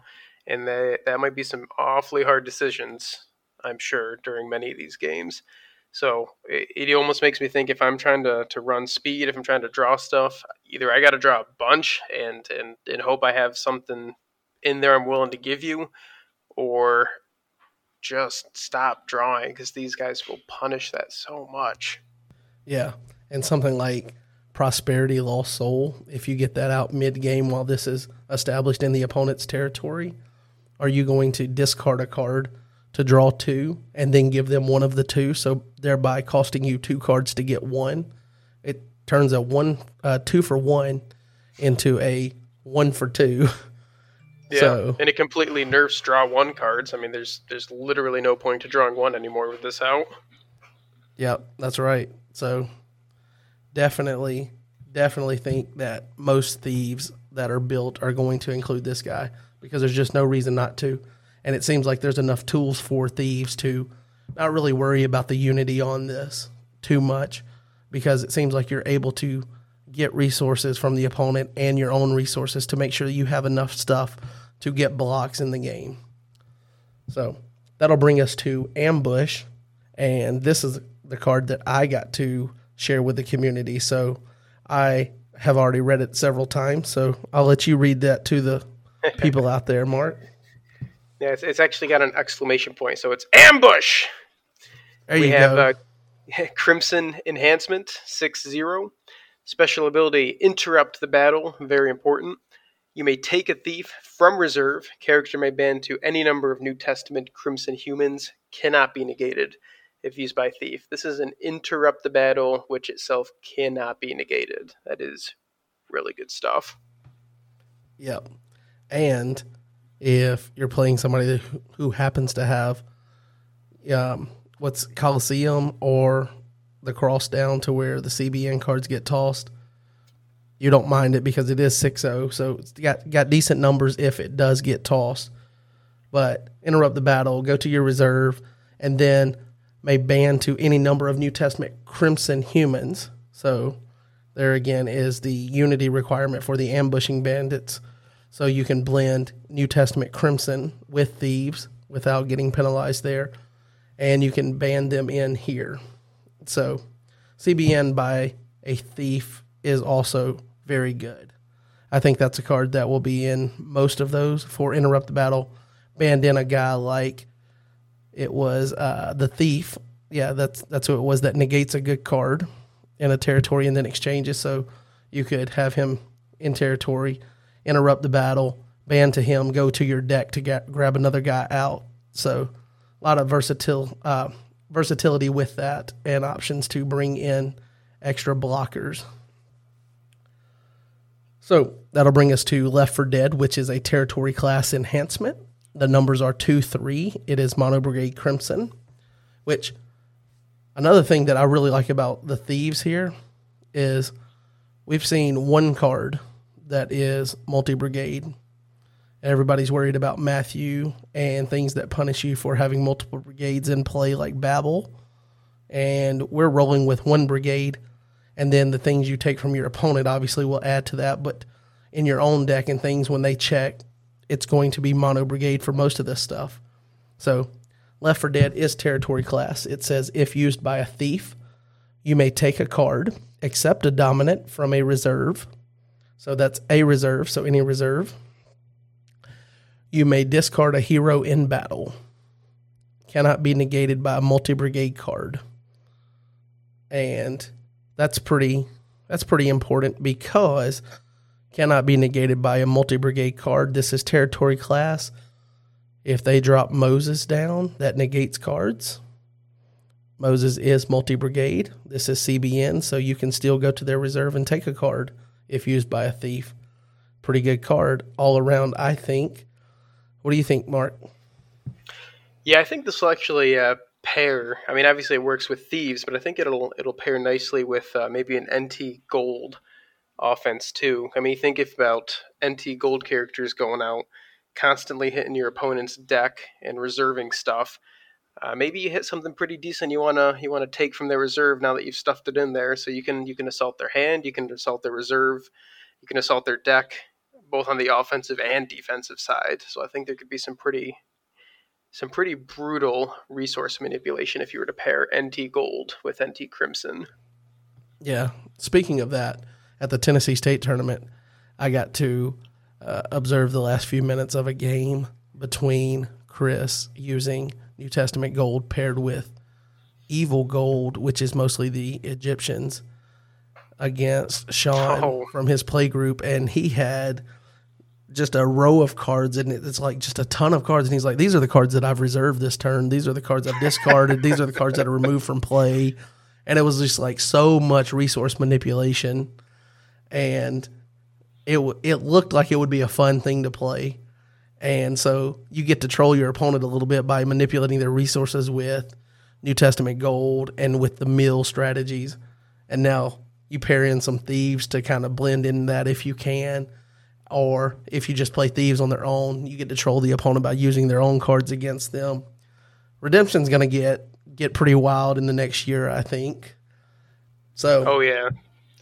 And that, that might be some awfully hard decisions, I'm sure, during many of these games. So it, it almost makes me think if I'm trying to, to run speed, if I'm trying to draw stuff, either I got to draw a bunch and, and, and hope I have something in there I'm willing to give you, or just stop drawing because these guys will punish that so much. Yeah. And something like Prosperity Lost Soul, if you get that out mid game while this is established in the opponent's territory, are you going to discard a card to draw two and then give them one of the two? So thereby costing you two cards to get one. It turns a one, uh, two for one into a one for two. Yeah, so, and it completely nerfs draw one cards. I mean, there's there's literally no point to drawing one anymore with this out. Yeah, that's right. So definitely, definitely think that most thieves that are built are going to include this guy because there's just no reason not to. And it seems like there's enough tools for thieves to not really worry about the unity on this too much because it seems like you're able to get resources from the opponent and your own resources to make sure that you have enough stuff to get blocks in the game. So that'll bring us to Ambush. And this is the card that I got to share with the community. So I have already read it several times. So I'll let you read that to the people out there, Mark. Yeah, it's, it's actually got an exclamation point. So it's Ambush! There we you have go. uh, Crimson Enhancement 6 0. Special ability Interrupt the Battle, very important. You may take a thief from reserve. Character may band to any number of New Testament Crimson humans, cannot be negated if used by thief. This is an interrupt the battle, which itself cannot be negated. That is really good stuff. Yep. And if you're playing somebody who- who happens to have um, what's Coliseum or the cross down to where the CBN cards get tossed, you don't mind it because it is 6-0. So it's got, got decent numbers if it does get tossed. But interrupt the battle, go to your reserve, and then may band to any number of New Testament Crimson humans. So there again is the unity requirement for the ambushing bandits. So you can blend New Testament Crimson with thieves without getting penalized there. And you can band them in here. So CBN by a thief is also very good. I think that's a card that will be in most of those for interrupt the battle. Banned in a guy like it was uh, the thief. Yeah, that's that's who it was that negates a good card in a territory and then exchanges. So you could have him in territory, interrupt the battle, band to him, go to your deck to get, grab another guy out. So a lot of versatil, uh, versatility with that and options to bring in extra blockers. So that'll bring us to Left for Dead, which is a territory class enhancement. The numbers are 2 3. It is Mono Brigade Crimson, which another thing that I really like about the Thieves here is we've seen one card that is multi brigade. Everybody's worried about Matthew and things that punish you for having multiple brigades in play, like Babel. And we're rolling with one brigade and then the things you take from your opponent obviously will add to that. But in your own deck and things when they check it's going to be mono brigade for most of this stuff. So left for dead is territory class. It says if used by a thief you may take a card accept a dominant from a reserve. So that's a reserve so any reserve. You may discard a hero in battle. Cannot be negated by a multi-brigade card. And that's pretty that's pretty important because cannot be negated by a multi-brigade card. This is territory class. If they drop Moses down, that negates cards. Moses is multi-brigade. This is CBN, so you can still go to their reserve and take a card if used by a thief. Pretty good card all around, I think. What do you think, Mark? Yeah, I think this will actually uh, pair. I mean, obviously it works with thieves, but I think it'll it'll pair nicely with uh, maybe an NT gold offense too. I mean, think if about NT gold characters going out, constantly hitting your opponent's deck and reserving stuff. Uh, maybe you hit something pretty decent you wanna you wanna take from their reserve now that you've stuffed it in there, so you can you can assault their hand, you can assault their reserve, you can assault their deck, both on the offensive and defensive side. So I think there could be some pretty some pretty brutal resource manipulation if you were to pair NT Gold with NT Crimson. Yeah. Speaking of that, at the Tennessee State tournament, I got to uh, observe the last few minutes of a game between Chris using New Testament gold paired with evil gold, which is mostly the Egyptians, against Sean Oh. from his play group. And he had just a row of cards and it's like just a ton of cards and he's like these are the cards that I've reserved this turn. These are the cards I've discarded. These are the cards that are removed from play. And it was just like so much resource manipulation and it it looked like it would be a fun thing to play. And so you get to troll your opponent a little bit by manipulating their resources with New Testament gold and with the mill strategies. And now you pair in some thieves to kind of blend in that if you can. Or if you just play thieves on their own, you get to troll the opponent by using their own cards against them. Redemption's going to get get pretty wild in the next year, I think. So, oh yeah,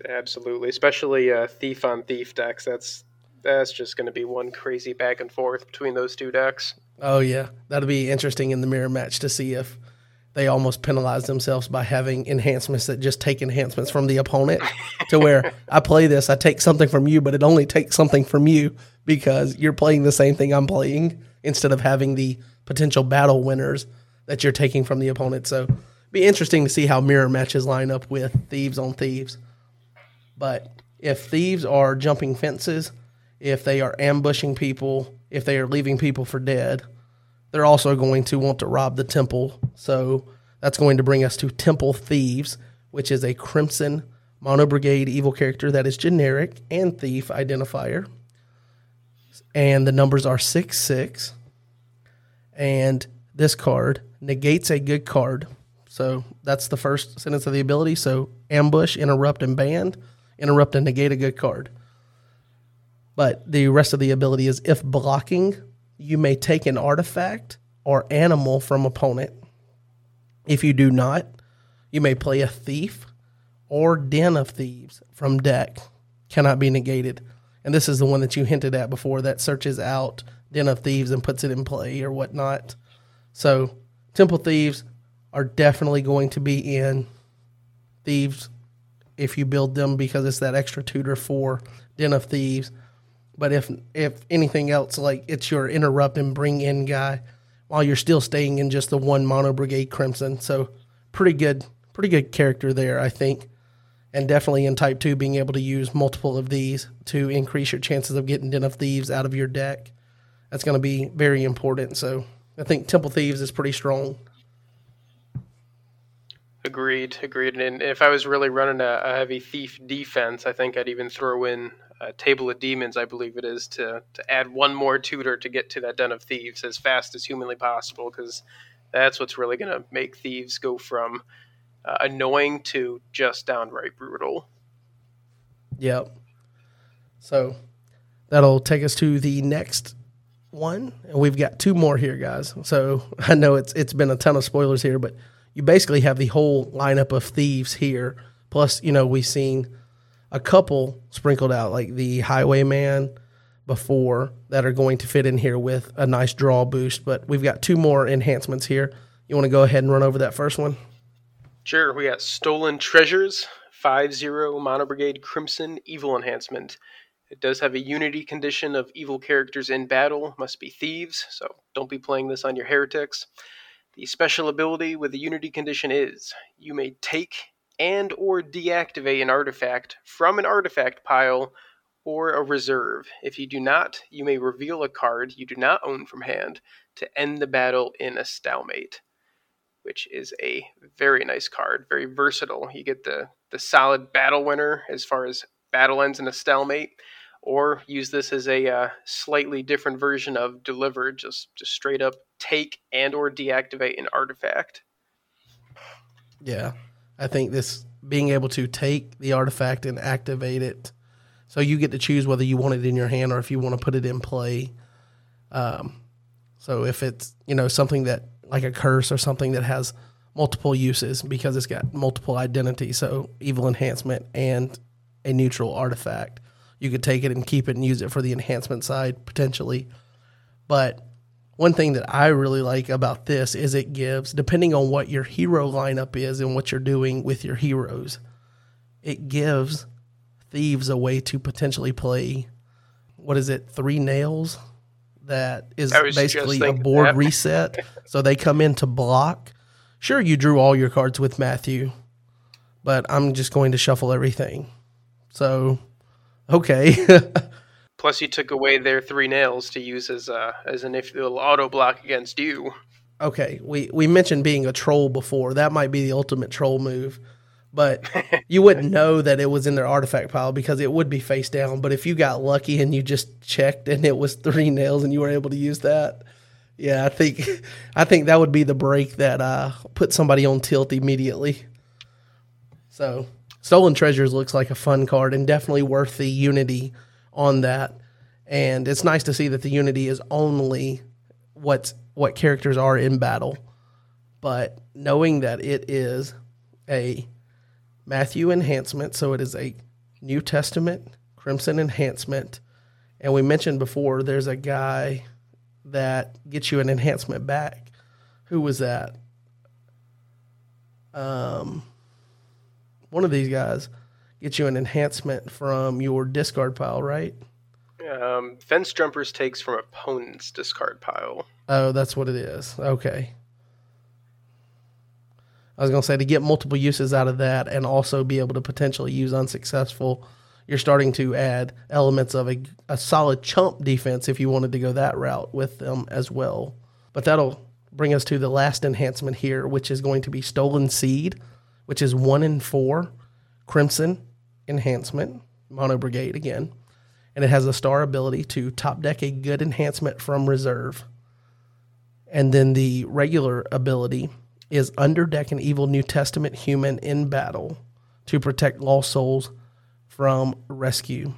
absolutely. Especially uh, thief on thief decks. That's that's just going to be one crazy back and forth between those two decks. Oh yeah, that'll be interesting in the mirror match to see if they almost penalize themselves by having enhancements that just take enhancements from the opponent to where I play this, I take something from you, but it only takes something from you because you're playing the same thing I'm playing instead of having the potential battle winners that you're taking from the opponent. So be interesting to see how mirror matches line up with thieves on thieves. But if thieves are jumping fences, if they are ambushing people, if they are leaving people for dead, they're also going to want to rob the temple. So that's going to bring us to Temple Thieves, which is a Crimson Mono Brigade evil character that is generic and thief identifier. And the numbers are 6 6. And this card negates a good card. So that's the first sentence of the ability. So ambush, interrupt, and band. Interrupt and negate a good card. But the rest of the ability is if blocking, you may take an artifact or animal from opponent. If you do not, you may play a thief or den of thieves from deck. Cannot be negated. And this is the one that you hinted at before that searches out den of thieves and puts it in play or whatnot. So temple thieves are definitely going to be in thieves if you build them because it's that extra tutor for den of thieves but if if anything else, like it's your interrupt and bring in guy, while you're still staying in just the one mono brigade crimson. So pretty good, pretty good character there, I think. And definitely in type two, being able to use multiple of these to increase your chances of getting Den of Thieves out of your deck. That's going to be very important. So I think Temple Thieves is pretty strong. Agreed, agreed. And if I was really running a, a heavy thief defense, I think I'd even throw in uh, Table of Demons, I believe it is, to to add one more tutor to get to that Den of Thieves as fast as humanly possible, because that's what's really going to make thieves go from uh, annoying to just downright brutal. Yep. So that'll take us to the next one, and we've got two more here, guys. So I know it's it's been a ton of spoilers here, but you basically have the whole lineup of thieves here. Plus, you know, we've seen a couple sprinkled out, like the Highwayman before, that are going to fit in here with a nice draw boost. But we've got two more enhancements here. You want to go ahead and run over that first one? Sure. We got Stolen Treasures, 5 0 Mono Brigade Crimson Evil Enhancement. It does have a unity condition of evil characters in battle, must be thieves, so don't be playing this on your heretics. The special ability with the unity condition is you may take and or deactivate an artifact from an artifact pile or a reserve. If you do not, you may reveal a card you do not own from hand to end the battle in a stalemate, which is a very nice card, very versatile. You get the the solid battle winner as far as battle ends in a stalemate, or use this as a uh, slightly different version of deliver, just just straight up take and or deactivate an artifact. Yeah, I think this being able to take the artifact and activate it, so you get to choose whether you want it in your hand or if you want to put it in play. Um, so if it's you know something that like a curse or something that has multiple uses because it's got multiple identities, so evil enhancement and a neutral artifact, you could take it and keep it and use it for the enhancement side potentially. But one thing that I really like about this is it gives, depending on what your hero lineup is and what you're doing with your heroes, it gives thieves a way to potentially play. What is it? Three nails. That is basically a board that. reset. so they come in to block. Sure, you drew all your cards with Matthew, but I'm just going to shuffle everything. So, okay. Plus, you took away their three nails to use as a, as an if little auto block against you. Okay, we we mentioned being a troll before. That might be the ultimate troll move, but you wouldn't know that it was in their artifact pile because it would be face down. But if you got lucky and you just checked and it was three nails and you were able to use that, yeah, I think I think that would be the break that uh, put somebody on tilt immediately. So Stolen Treasures looks like a fun card and definitely worth the Unity on that. And it's nice to see that the Unity is only what's what characters are in battle. But knowing that it is a Matthew enhancement, so it is a New Testament Crimson enhancement. And we mentioned before there's a guy that gets you an enhancement back. Who was that? Um, one of these guys gets you an enhancement from your discard pile, right? Um, fence jumpers takes from opponent's discard pile. Oh, that's what it is. Okay. I was going to say to get multiple uses out of that and also be able to potentially use unsuccessful, you're starting to add elements of a, a solid chump defense if you wanted to go that route with them as well. But that'll bring us to the last enhancement here, which is going to be Stolen Seed, which is one in four Crimson enhancement, Mono Brigade again. And it has a star ability to top deck a good enhancement from reserve. And then the regular ability is underdeck an evil New Testament human in battle to protect lost souls from rescue.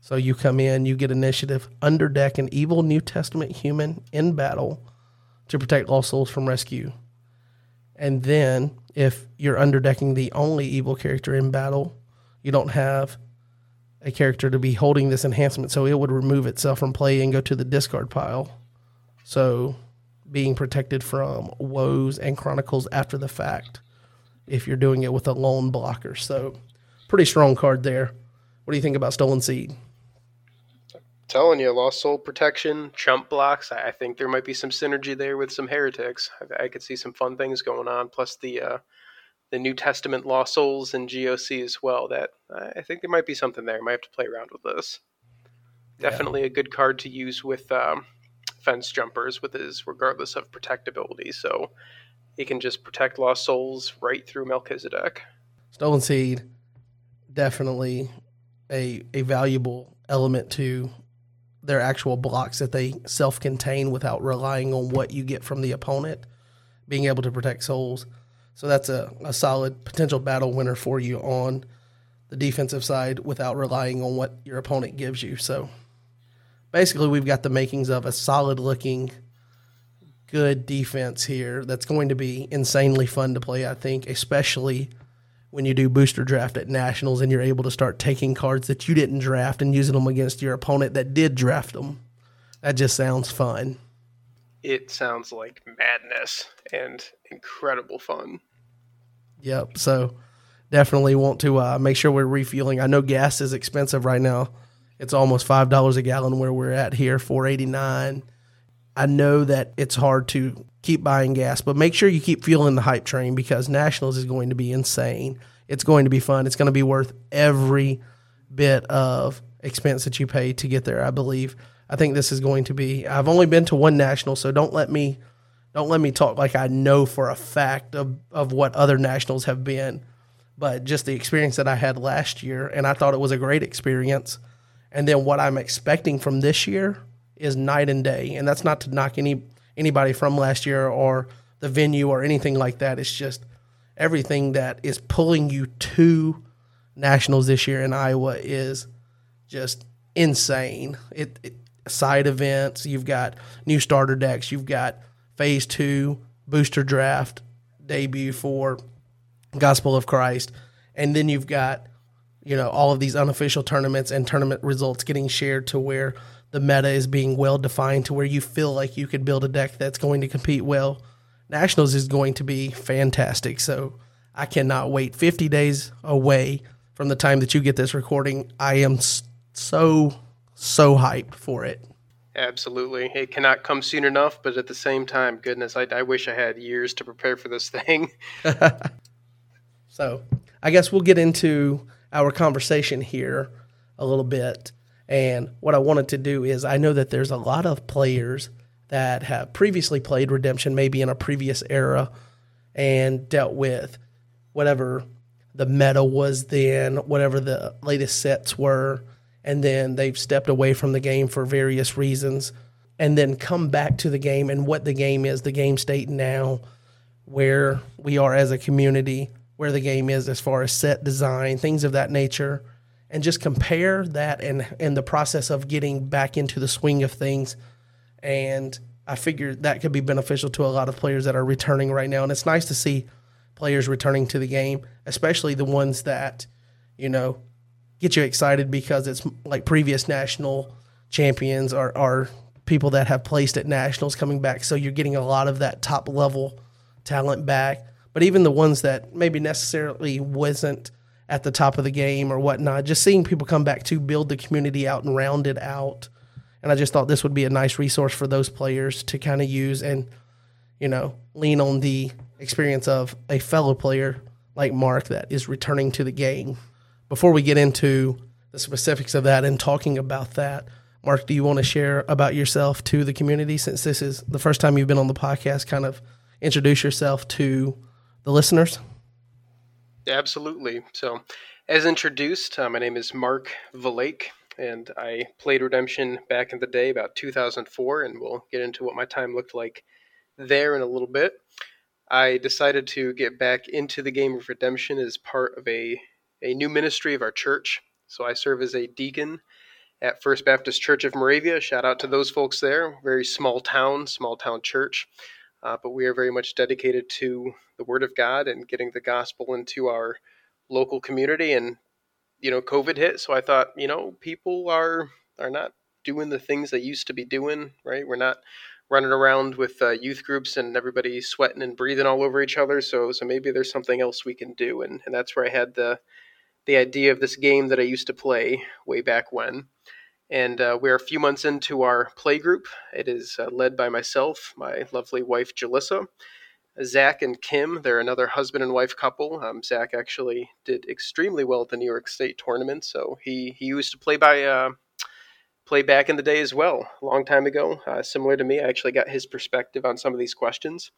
So you come in, you get initiative, underdeck an evil New Testament human in battle to protect lost souls from rescue. And then if you're underdecking the only evil character in battle, you don't have a character to be holding this enhancement, so it would remove itself from play and go to the discard pile. So being protected from woes and chronicles after the fact if you're doing it with a lone blocker. So, pretty strong card there. What do you think about Stolen Seed? Telling you, Lost Soul Protection, Chump Blocks. I think there might be some synergy there with some heretics. I, I could see some fun things going on. Plus the uh, the New Testament Lost Souls and GOC as well. That I think there might be something there. I might have to play around with this. Yeah. Definitely a good card to use with um, fence jumpers with his regardless of protectability. So he can just protect lost souls right through Melchizedek. Stolen Seed, definitely a a valuable element to their actual blocks that they self contain without relying on what you get from the opponent, being able to protect souls. So that's a, a solid potential battle winner for you on the defensive side without relying on what your opponent gives you. So basically, we've got the makings of a solid looking, good defense here that's going to be insanely fun to play, I think, especially when you do booster draft at nationals and you're able to start taking cards that you didn't draft and using them against your opponent that did draft them. That just sounds fun. It sounds like madness and incredible fun. Yep. So definitely want to uh, make sure we're refueling. I know gas is expensive right now. It's almost five dollars a gallon where we're at here, four eighty nine. I know that it's hard to keep buying gas, but make sure you keep fueling the hype train because Nationals is going to be insane. It's going to be fun. It's going to be worth every bit of expense that you pay to get there, I believe. I think this is going to be I've only been to one national, so don't let me don't let me talk like I know for a fact of, of what other nationals have been. But just the experience that I had last year, and I thought it was a great experience. And then what I'm expecting from this year is night and day. And that's not to knock any anybody from last year or the venue or anything like that. It's just everything that is pulling you to nationals this year in Iowa is just insane. It, it side events, you've got new starter decks, you've got phase two booster draft debut for Gospel of Christ, and then you've got you know all of these unofficial tournaments and tournament results getting shared to where the meta is being well defined to where you feel like you could build a deck that's going to compete well. Nationals is going to be fantastic. So I cannot wait. 50 days away from the time that you get this recording. I am so, so hyped for it. Absolutely. It cannot come soon enough, but at the same time, goodness, I, I wish I had years to prepare for this thing. so I guess we'll get into our conversation here a little bit. And what I wanted to do is I know that there's a lot of players that have previously played Redemption, maybe in a previous era, and dealt with whatever the meta was then, whatever the latest sets were, and then they've stepped away from the game for various reasons, and then come back to the game and what the game is, the game state now, where we are as a community, where the game is as far as set design, things of that nature, and just compare that and and the process of getting back into the swing of things. And I figured that could be beneficial to a lot of players that are returning right now. And it's nice to see players returning to the game, especially the ones that, you know, get you excited because it's like previous national champions are, are people that have placed at nationals coming back. So you're getting a lot of that top level talent back. But even the ones that maybe necessarily wasn't at the top of the game or whatnot, just seeing people come back to build the community out and round it out. And I just thought this would be a nice resource for those players to kind of use and, you know, lean on the experience of a fellow player like Mark that is returning to the game. Before we get into the specifics of that and talking about that, Mark, do you want to share about yourself to the community since this is the first time you've been on the podcast? Kind of introduce yourself to the listeners. Absolutely. So, as introduced, uh, my name is Mark Valake, and I played Redemption back in the day, about 2004, and we'll get into what my time looked like there in a little bit. I decided to get back into the game of Redemption as part of a, a new ministry of our church. So, I serve as a deacon at First Baptist Church of Moravia. Shout out to those folks there. Very small town, small town church. Uh, but we are very much dedicated to the Word of God and getting the gospel into our local community. And you know, COVID hit, so I thought, you know, people are are not doing the things they used to be doing. Right? We're not running around with uh, youth groups and everybody sweating and breathing all over each other. So, so maybe there's something else we can do. And and that's where I had the the idea of this game that I used to play way back when. And uh, we're a few months into our play group. It is uh, led by myself, my lovely wife, Jalissa, Zach and Kim. They're another husband and wife couple. Um, Zach actually did extremely well at the New York State tournament, so he, he used to play by uh, play back in the day as well, a long time ago. Uh, similar to me, I actually got his perspective on some of these questions,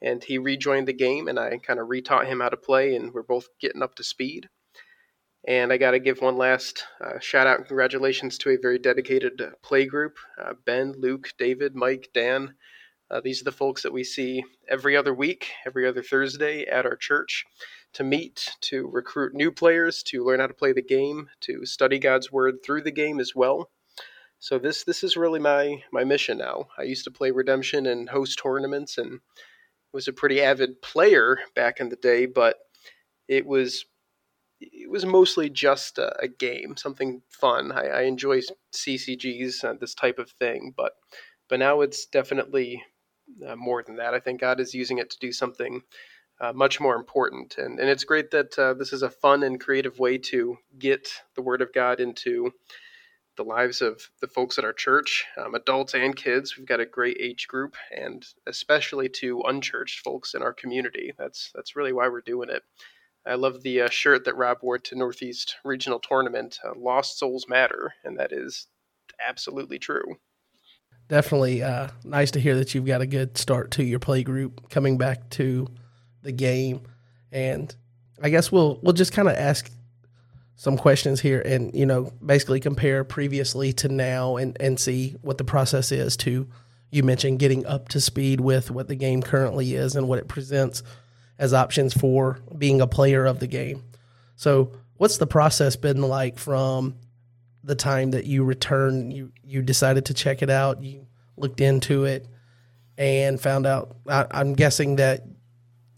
and he rejoined the game, and I kind of retaught him how to play, and we're both getting up to speed. And I got to give one last uh, shout out and congratulations to a very dedicated uh, play group uh, Ben, Luke, David, Mike, Dan. Uh, these are the folks that we see every other week, every other Thursday at our church to meet, to recruit new players, to learn how to play the game, to study God's word through the game as well. So this this is really my my mission now. I used to play Redemption and host tournaments and was a pretty avid player back in the day, but it was it was mostly just a, a game, something fun. I, I enjoy CCGs, and this type of thing, but but now it's definitely uh, more than that. I think God is using it to do something uh, much more important, and and it's great that uh, this is a fun and creative way to get the Word of God into the lives of the folks at our church, um, adults and kids. We've got a great age group, and especially to unchurched folks in our community. That's that's really why we're doing it. I love the uh, shirt that Rob wore to Northeast Regional Tournament. Uh, Lost souls matter, and that is absolutely true. Definitely uh, nice to hear that you've got a good start to your play group coming back to the game, and I guess we'll we'll just kind of ask some questions here, and you know, basically compare previously to now, and and see what the process is to. You mentioned getting up to speed with what the game currently is and what it presents as options for being a player of the game. So, what's the process been like from the time that you returned? You you decided to check it out. You looked into it and found out. I, I'm guessing that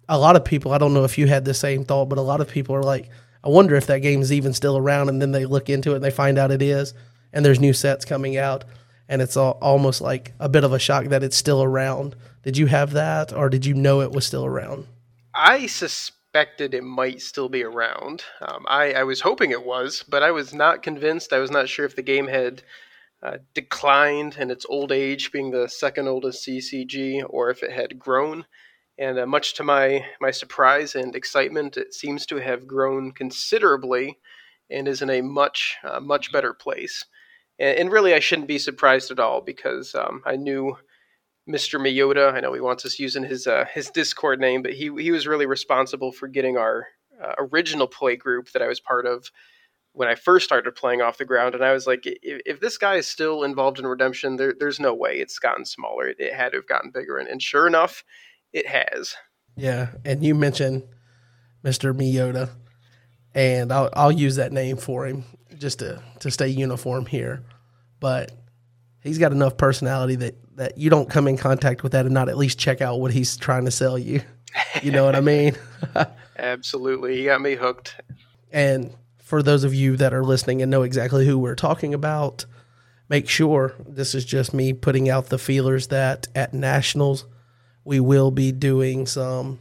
a lot of people. I don't know if you had the same thought, but a lot of people are like, I wonder if that game is even still around. And then they look into it and they find out it is, and there's new sets coming out, and it's all, almost like a bit of a shock that it's still around. Did you have that, or did you know it was still around? I suspected it might still be around. Um, I, I was hoping it was, but I was not convinced. I was not sure if the game had uh, declined in its old age, being the second oldest CCG, or if it had grown. And uh, much to my, my surprise and excitement, it seems to have grown considerably and is in a much, uh, much better place. And, and, really, I shouldn't be surprised at all because um, I knew Mr. Miyota. I know he wants us using his uh, his Discord name, but he he was really responsible for getting our uh, original play group that I was part of when I first started playing off the ground. And I was like, if, if this guy is still involved in Redemption, there, there's no way it's gotten smaller. It, it had to have gotten bigger, and, and sure enough, it has. Yeah, and you mentioned Mr. Miyota, and I'll I'll use that name for him just to to stay uniform here. But he's got enough personality that that you don't come in contact with that and not at least check out what he's trying to sell you. You know what I mean? Absolutely, he got me hooked. And for those of you that are listening and know exactly who we're talking about, make sure this is just me putting out the feelers that at nationals we will be doing some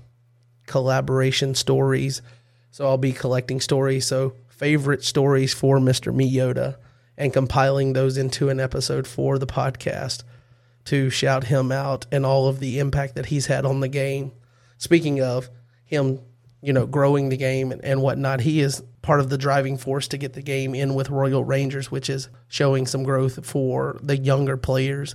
collaboration stories. So I'll be collecting stories. So favorite stories for Mr. Miyota and compiling those into an episode for the podcast to shout him out and all of the impact that he's had on the game. Speaking of him, you know, growing the game and, and whatnot, he is part of the driving force to get the game in with Royal Rangers, which is showing some growth for the younger players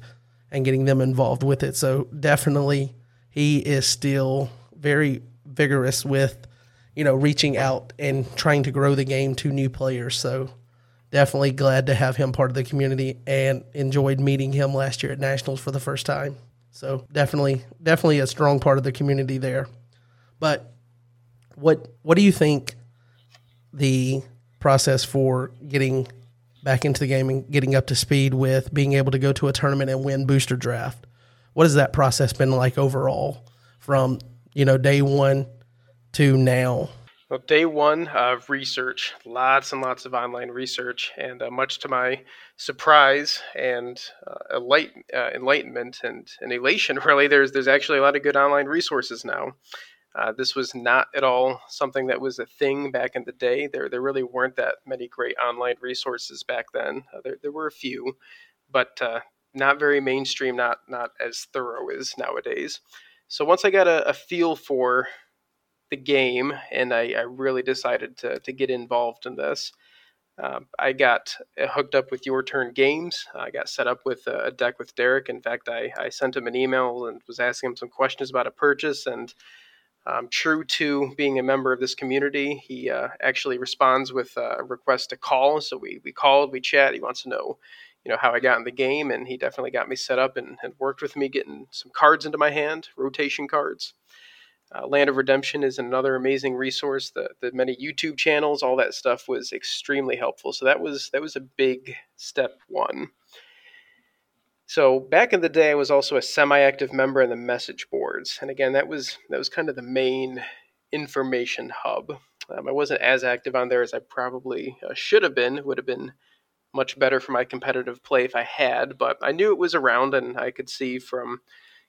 and getting them involved with it. So definitely he is still very vigorous with, you know, reaching out and trying to grow the game to new players. So definitely glad to have him part of the community and enjoyed meeting him last year at Nationals for the first time. So definitely, definitely a strong part of the community there. But what what do you think the process for getting back into the game and getting up to speed with being able to go to a tournament and win booster draft? What has that process been like overall from you know day one to now? Well, day one of research, lots and lots of online research, and uh, much to my surprise and uh, enlighten, uh, enlightenment and, and elation, really, there's there's actually a lot of good online resources now. Uh, this was not at all something that was a thing back in the day. There there really weren't that many great online resources back then. Uh, there there were a few, but uh, not very mainstream, not not as thorough as nowadays. So once I got a, a feel for the game, and I, I, really decided to, to get involved in this. Um, I got uh, hooked up with Your Turn Games. I got set up with a, deck with Derek. In fact, I, I sent him an email and was asking him some questions about a purchase. And um, true to being a member of this community, he uh, actually responds with a request to call. So we, we called, we chat. He wants to know, you know, how I got in the game, and he definitely got me set up and, and worked with me getting some cards into my hand, rotation cards. Uh, Land of Redemption is another amazing resource. The the many YouTube channels, all that stuff was extremely helpful. So that was that was a big step one. So back in the day, I was also a semi-active member in the message boards, and again, that was that was kind of the main information hub. Um, I wasn't as active on there as I probably uh, should have been. It would have been much better for my competitive play if I had, but I knew it was around, and I could see from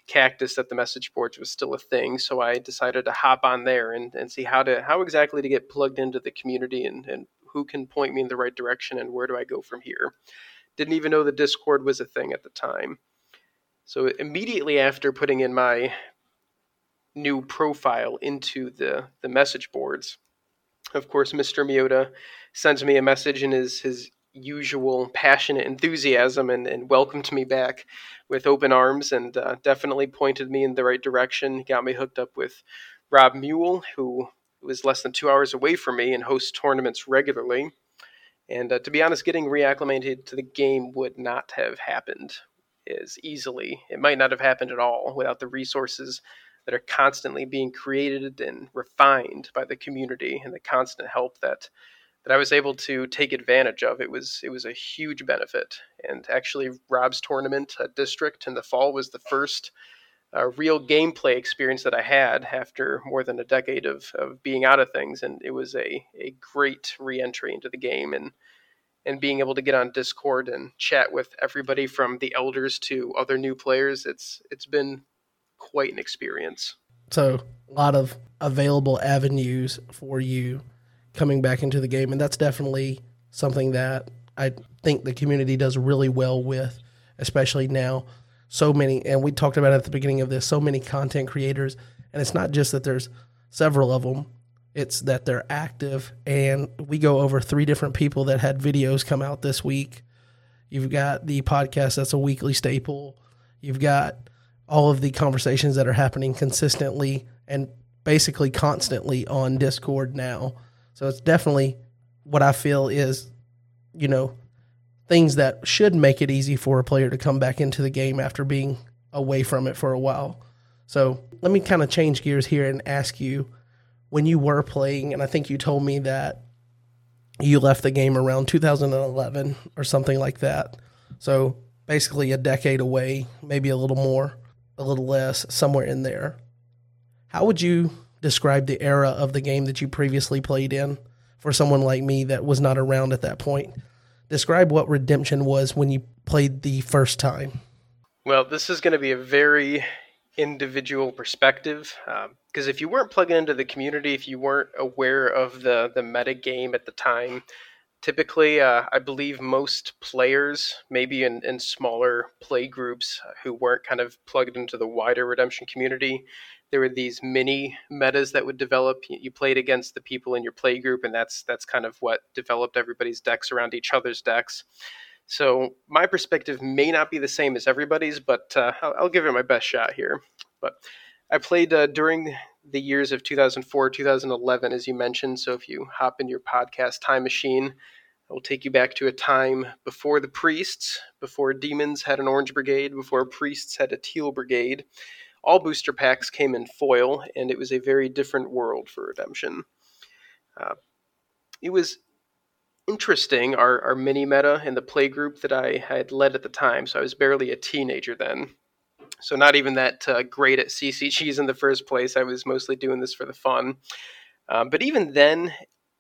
cactus that the message boards was still a thing so i decided to hop on there and, and see how to how exactly to get plugged into the community and, and who can point me in the right direction and where do i go from here. Didn't even know the discord was a thing at the time. So immediately after putting in my new profile into the the message boards of course mr Miota sends me a message in his his usual passionate enthusiasm and, and welcomed me back with open arms and uh, definitely pointed me in the right direction. Got me hooked up with Rob Mule, who was less than two hours away from me and hosts tournaments regularly. And uh, to be honest, getting reacclimated to the game would not have happened as easily. It might not have happened at all without the resources that are constantly being created and refined by the community and the constant help that that I was able to take advantage of. It was it was a huge benefit. And actually, Rob's tournament uh, district in the fall was the first uh, real gameplay experience that I had after more than a decade of, of being out of things, and it was a a great reentry into the game and and being able to get on Discord and chat with everybody from the elders to other new players. It's it's been quite an experience. So a lot of available avenues for you coming back into the game, and that's definitely something that I think the community does really well with, especially now. So many, and we talked about at the beginning of this, so many content creators, and it's not just that there's several of them, it's that they're active. And we go over three different people that had videos come out this week. You've got the podcast that's a weekly staple. You've got all of the conversations that are happening consistently and basically constantly on Discord now. So it's definitely what I feel is, you know, things that should make it easy for a player to come back into the game after being away from it for a while. So let me kind of change gears here and ask you when you were playing, and I think you told me that you left the game around 2011 or something like that. So basically a decade away, maybe a little more, a little less, somewhere in there. How would you describe the era of the game that you previously played in for someone like me that was not around at that point? Describe what Redemption was when you played the first time. Well, this is going to be a very individual perspective because um, if you weren't plugging into the community, if you weren't aware of the the meta game at the time, typically uh, I believe most players, maybe in, in smaller play groups who weren't kind of plugged into the wider redemption community, there were these mini metas that would develop. You played against the people in your play group, and that's that's kind of what developed everybody's decks around each other's decks. So my perspective may not be the same as everybody's, but uh, I'll, I'll, give it my best shot here. But I played uh, during the years of 2004, 2011, as you mentioned. So if you hop in your podcast time machine, I will take you back to a time before the priests, before demons had an orange brigade, before priests had a teal brigade. All booster packs came in foil, and it was a very different world for Redemption. Uh, it was interesting our, our mini meta in the play group that I had led at the time. So I was barely a teenager then. So not even that uh, great at CCGs in the first place. I was mostly doing this for the fun. Um, but even then,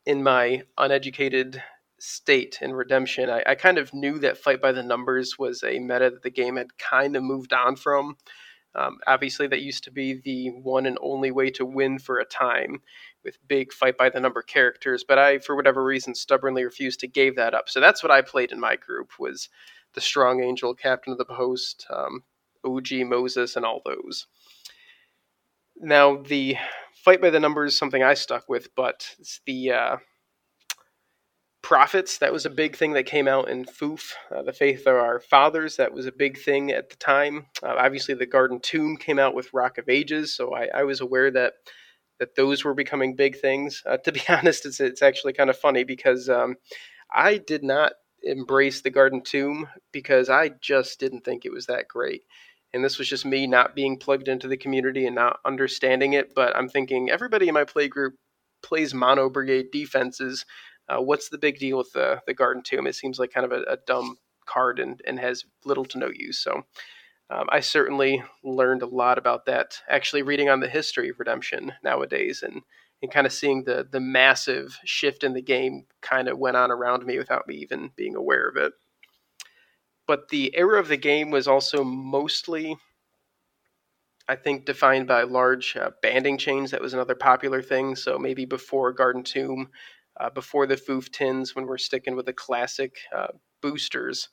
in my uneducated state in Redemption, I, I, kind of knew that Fight by the Numbers was a meta that the game had kind of moved on from. Um, obviously, that used to be the one and only way to win for a time with big fight by the number characters, but I, for whatever reason, stubbornly refused to give that up. So that's what I played in my group was the Strong Angel, Captain of the Post, um, OG Moses, and all those. Now the fight by the numbers is something I stuck with, but it's the uh, prophets that was a big thing that came out in Foof. Uh, the faith of our fathers that was a big thing at the time. Uh, obviously, the Garden Tomb came out with Rock of Ages, so I, I was aware that that those were becoming big things. Uh, to be honest, it's it's actually kind of funny because um, I did not embrace the Garden Tomb because I just didn't think it was that great. And this was just me not being plugged into the community and not understanding it. But I'm thinking everybody in my play group plays mono brigade defenses. Uh, what's the big deal with the the Garden Tomb? It seems like kind of a, a dumb card and, and has little to no use. So um, I certainly learned a lot about that actually reading on the history of redemption nowadays and, and kind of seeing the, the massive shift in the game kind of went on around me without me even being aware of it. But the era of the game was also mostly, I think, defined by large uh, banding chains. That was another popular thing. So maybe before Garden Tomb, uh, before the Foof Tins, when we're sticking with the classic uh, boosters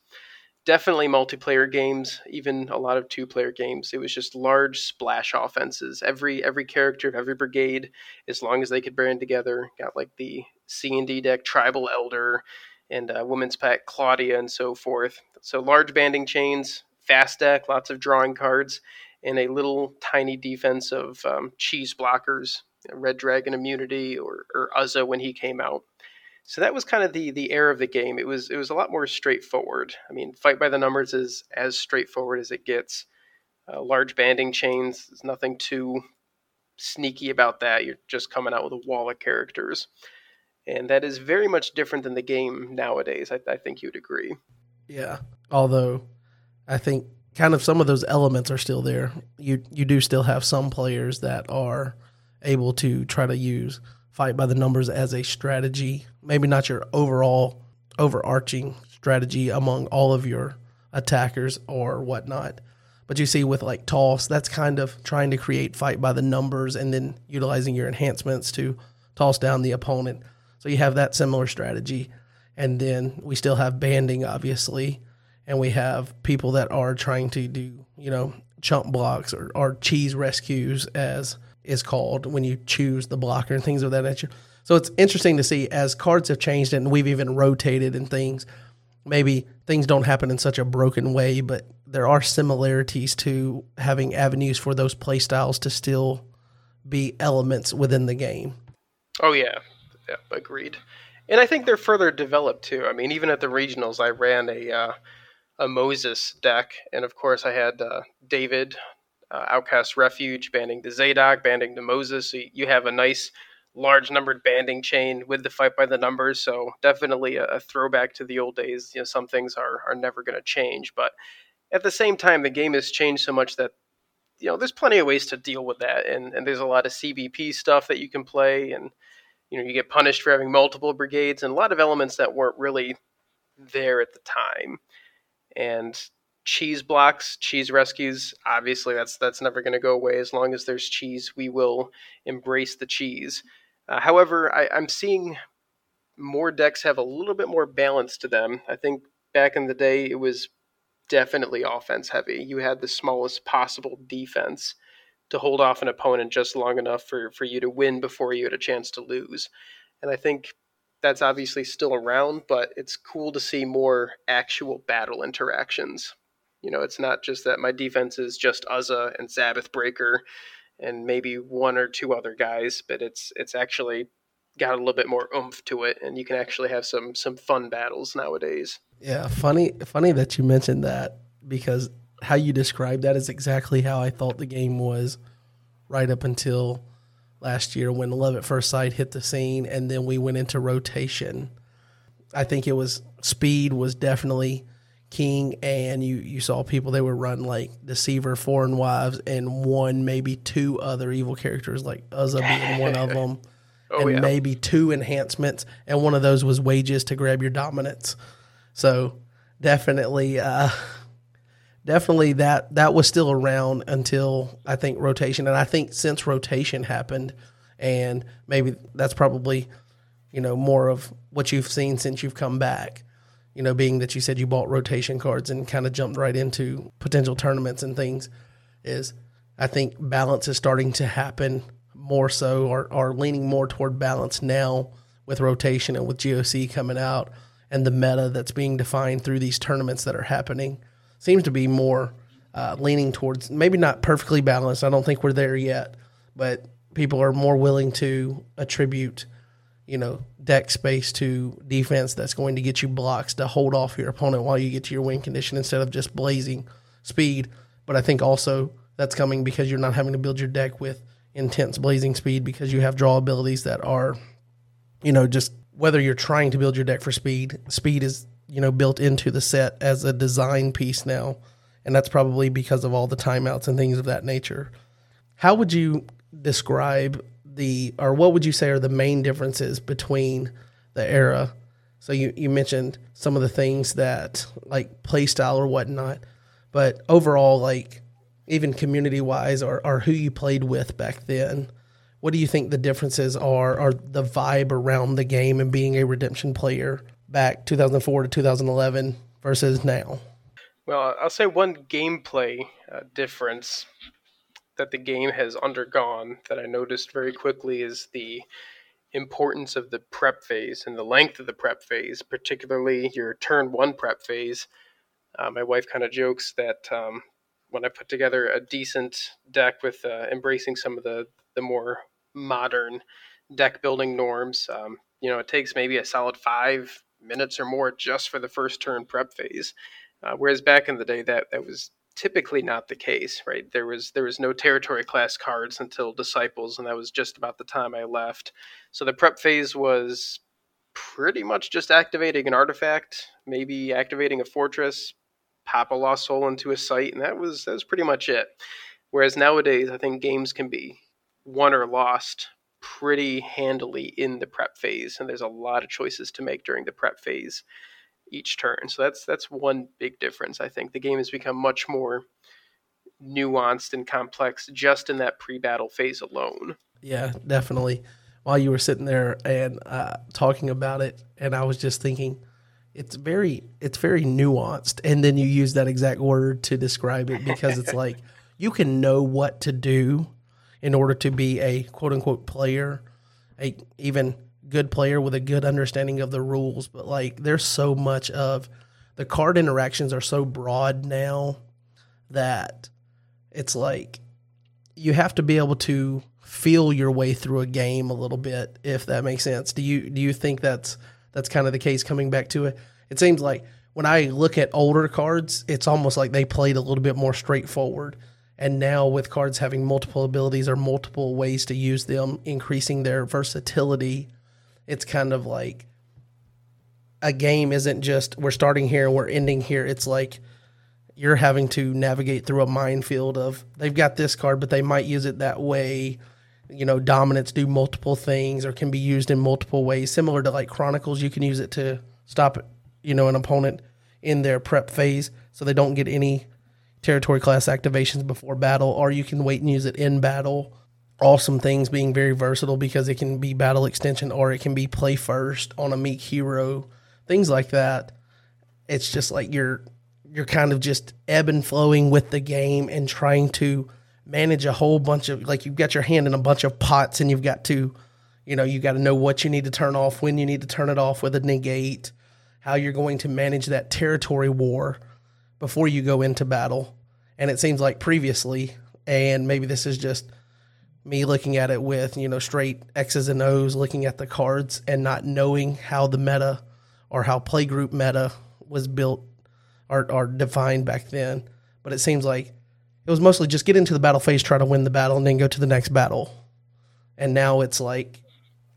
definitely multiplayer games, even a lot of two player games. It was just large splash offenses. Every every character of every brigade, as long as they could band together, got like the C and D deck Tribal Elder and uh, Women's Pack Claudia and so forth. So large banding chains, fast deck, lots of drawing cards, and a little tiny defense of um, cheese blockers, Red Dragon immunity or, or Uzza when he came out. So that was kind of the the air of the game. It was it was a lot more straightforward. I mean, fight by the numbers is as straightforward as it gets. Uh, large banding chains. There's nothing too sneaky about that. You're just coming out with a wall of characters, and that is very much different than the game nowadays. I, I think you'd agree. Yeah, although I think kind of some of those elements are still there. You you do still have some players that are able to try to use fight by the numbers as a strategy. Maybe not your overall overarching strategy among all of your attackers or whatnot. But you see, with like toss, that's kind of trying to create fight by the numbers and then utilizing your enhancements to toss down the opponent. So you have that similar strategy. And then we still have banding, obviously. And we have people that are trying to do, you know, chump blocks or, or cheese rescues as is called when you choose the blocker and things of that nature. So it's interesting to see as cards have changed and we've even rotated and things. Maybe things don't happen in such a broken way, but there are similarities to having avenues for those play styles to still be elements within the game. Oh yeah, yeah, agreed. And I think they're further developed too. I mean, even at the regionals, I ran a uh, a Moses deck, and of course, I had uh, David uh, Outcast Refuge, banding to Zadok, banding to Moses. So you have a nice large numbered banding chain with the fight by the numbers. So definitely a, a throwback to the old days. You know, some things are are never going to change, but at the same time, the game has changed so much that you know there's plenty of ways to deal with that, and and there's a lot of CBP stuff that you can play, and you know you get punished for having multiple brigades, and a lot of elements that weren't really there at the time, and cheese blocks, cheese rescues. Obviously, that's that's never going to go away as long as there's cheese. We will embrace the cheese. Uh, however, I, I'm seeing more decks have a little bit more balance to them. I think back in the day it was definitely offense heavy. You had the smallest possible defense to hold off an opponent just long enough for, for you to win before you had a chance to lose. And I think that's obviously still around, but it's cool to see more actual battle interactions. You know, it's not just that my defense is just Uzza and Sabbath Breaker and maybe one or two other guys, but it's it's actually got a little bit more oomph to it, and you can actually have some some fun battles nowadays. Yeah, funny funny that you mentioned that because how you described that is exactly how I thought the game was right up until last year when Love at First Sight hit the scene and then we went into rotation. I think it was speed was definitely king and you you saw people they would run like deceiver foreign wives and one maybe two other evil characters like Uzza being one of them Oh, and yeah. maybe two enhancements, and one of those was wages to grab your dominance. So definitely, uh, definitely that that was still around until I think rotation, and I think since rotation happened, and maybe that's probably you know more of what you've seen since you've come back. You know, being that you said you bought rotation cards and kind of jumped right into potential tournaments and things, is I think balance is starting to happen more so or are leaning more toward balance now with rotation and with GOC coming out and the meta that's being defined through these tournaments that are happening seems to be more uh, leaning towards maybe not perfectly balanced. I don't think we're there yet, but people are more willing to attribute, you know, deck space to defense that's going to get you blocks to hold off your opponent while you get to your win condition instead of just blazing speed. But I think also that's coming because you're not having to build your deck with intense blazing speed because you have draw abilities that are, you know, just whether you're trying to build your deck for speed, speed is, you know, built into the set as a design piece now. And that's probably because of all the timeouts and things of that nature. How would you describe the, or what would you say are the main differences between the era? So you, you mentioned some of the things that like play style or whatnot, but overall, like even community wise or, or who you played with back then, what do you think the differences are or the vibe around the game and being a redemption player back 2004 to 2011 versus now? Well, I'll say one gameplay uh, difference that the game has undergone that I noticed very quickly is the importance of the prep phase and the length of the prep phase, particularly your turn one prep phase. Uh, my wife kind of jokes that um, when I put together a decent deck with uh, embracing some of the the more modern deck building norms, um, you know, it takes maybe a solid five minutes or more just for the first turn prep phase. Uh, whereas back in the day, that that was typically not the case, right? There was there was no territory class cards until Disciples, and that was just about the time I left. So the prep phase was pretty much just activating an artifact, maybe activating a fortress, pop a lost soul into a site, and that was that was pretty much it. Whereas nowadays, I think games can be won or lost pretty handily in the prep phase, and there's a lot of choices to make during the prep phase each turn. So that's that's one big difference. I think the game has become much more nuanced and complex just in that pre-battle phase alone. Yeah, definitely. While you were sitting there and uh, talking about it, and I was just thinking, it's very it's very nuanced, and then you use that exact word to describe it because it's like you can know what to do in order to be a quote unquote player, a even good player with a good understanding of the rules. But like, there's so much of the card interactions are so broad now that it's like you have to be able to feel your way through a game a little bit if that makes sense do you do you think that's that's kind of the case coming back to it it seems like when i look at older cards it's almost like they played a little bit more straightforward And now with cards having multiple abilities or multiple ways to use them, increasing their versatility, it's kind of like a game isn't just we're starting here and we're ending here. It's like you're having to navigate through a minefield of they've got this card, but they might use it that way. You know, dominance do multiple things or can be used in multiple ways. Similar to like Chronicles, you can use it to stop, you know, an opponent in their prep phase so they don't get any territory class activations before battle, or you can wait and use it in battle. Awesome things being very versatile because it can be battle extension or it can be play first on a meek hero, things like that. It's just like you're you're kind of just ebb and flowing with the game and trying to manage a whole bunch of like you've got your hand in a bunch of pots and you've got to you know you got to know what you need to turn off when you need to turn it off with a negate how you're going to manage that territory war before you go into battle and it seems like previously and maybe this is just me looking at it with you know straight x's and o's looking at the cards and not knowing how the meta or how playgroup meta was built are, are defined back then. But it seems like it was mostly just get into the battle phase, try to win the battle, and then go to the next battle. And now it's like,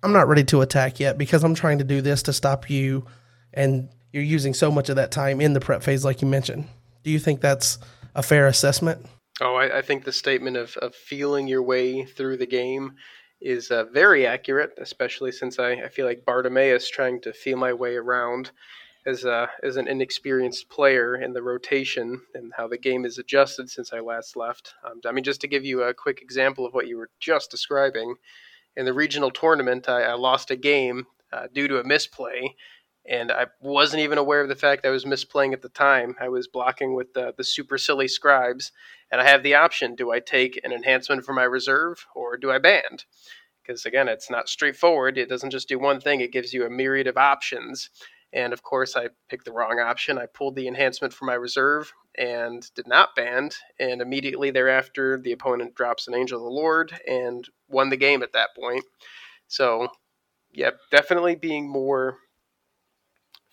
I'm not ready to attack yet because I'm trying to do this to stop you. And you're using so much of that time in the prep phase, like you mentioned. Do you think that's a fair assessment? Oh, I, I think the statement of, of feeling your way through the game is uh, very accurate, especially since I, I feel like Bartimaeus trying to feel my way around as a, as an inexperienced player in the rotation and how the game is adjusted since I last left. Um, I mean, just to give you a quick example of what you were just describing, in the regional tournament, I, I lost a game uh, due to a misplay, and I wasn't even aware of the fact I was misplaying at the time. I was blocking with the, the super silly scribes, and I have the option: do I take an enhancement for my reserve or do I band? Because again, it's not straightforward. It doesn't just do one thing; it gives you a myriad of options. And of course, I picked the wrong option. I pulled the enhancement for my reserve and did not band. And immediately thereafter, the opponent drops an Angel of the Lord and won the game at that point. So, yeah, definitely being more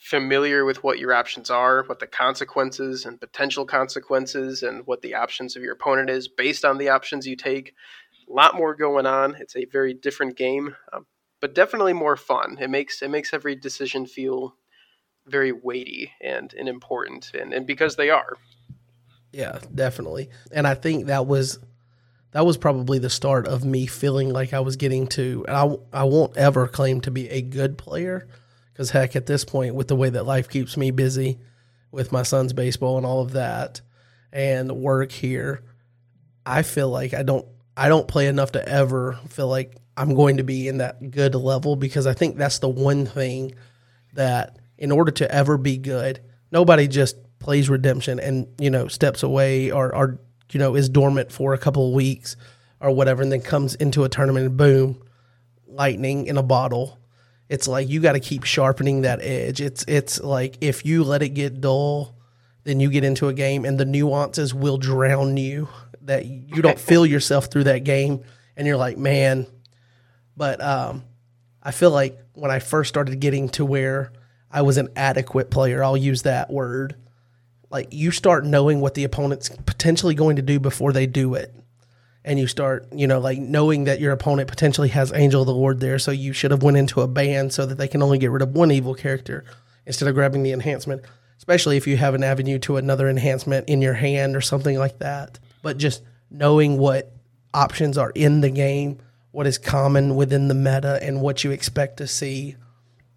familiar with what your options are, what the consequences and potential consequences, and what the options of your opponent is based on the options you take. A lot more going on. It's a very different game, um, but definitely more fun. It makes it makes every decision feel very weighty and, and important and, and because they are yeah definitely and i think that was that was probably the start of me feeling like i was getting to and i, I won't ever claim to be a good player because heck at this point with the way that life keeps me busy with my son's baseball and all of that and work here i feel like i don't i don't play enough to ever feel like i'm going to be in that good level because i think that's the one thing that in order to ever be good, nobody just plays redemption and you know steps away or or you know is dormant for a couple of weeks or whatever, and then comes into a tournament and boom, lightning in a bottle. It's like you got to keep sharpening that edge. It's it's like if you let it get dull, then you get into a game and the nuances will drown you. That you don't feel yourself through that game, and you're like, man. But um, I feel like when I first started getting to where I was an adequate player. I'll use that word. Like you start knowing what the opponent's potentially going to do before they do it. And you start, you know, like knowing that your opponent potentially has Angel of the Lord there, so you should have went into a band so that they can only get rid of one evil character instead of grabbing the enhancement. Especially if you have an avenue to another enhancement in your hand or something like that. But just knowing what options are in the game, what is common within the meta, and what you expect to see,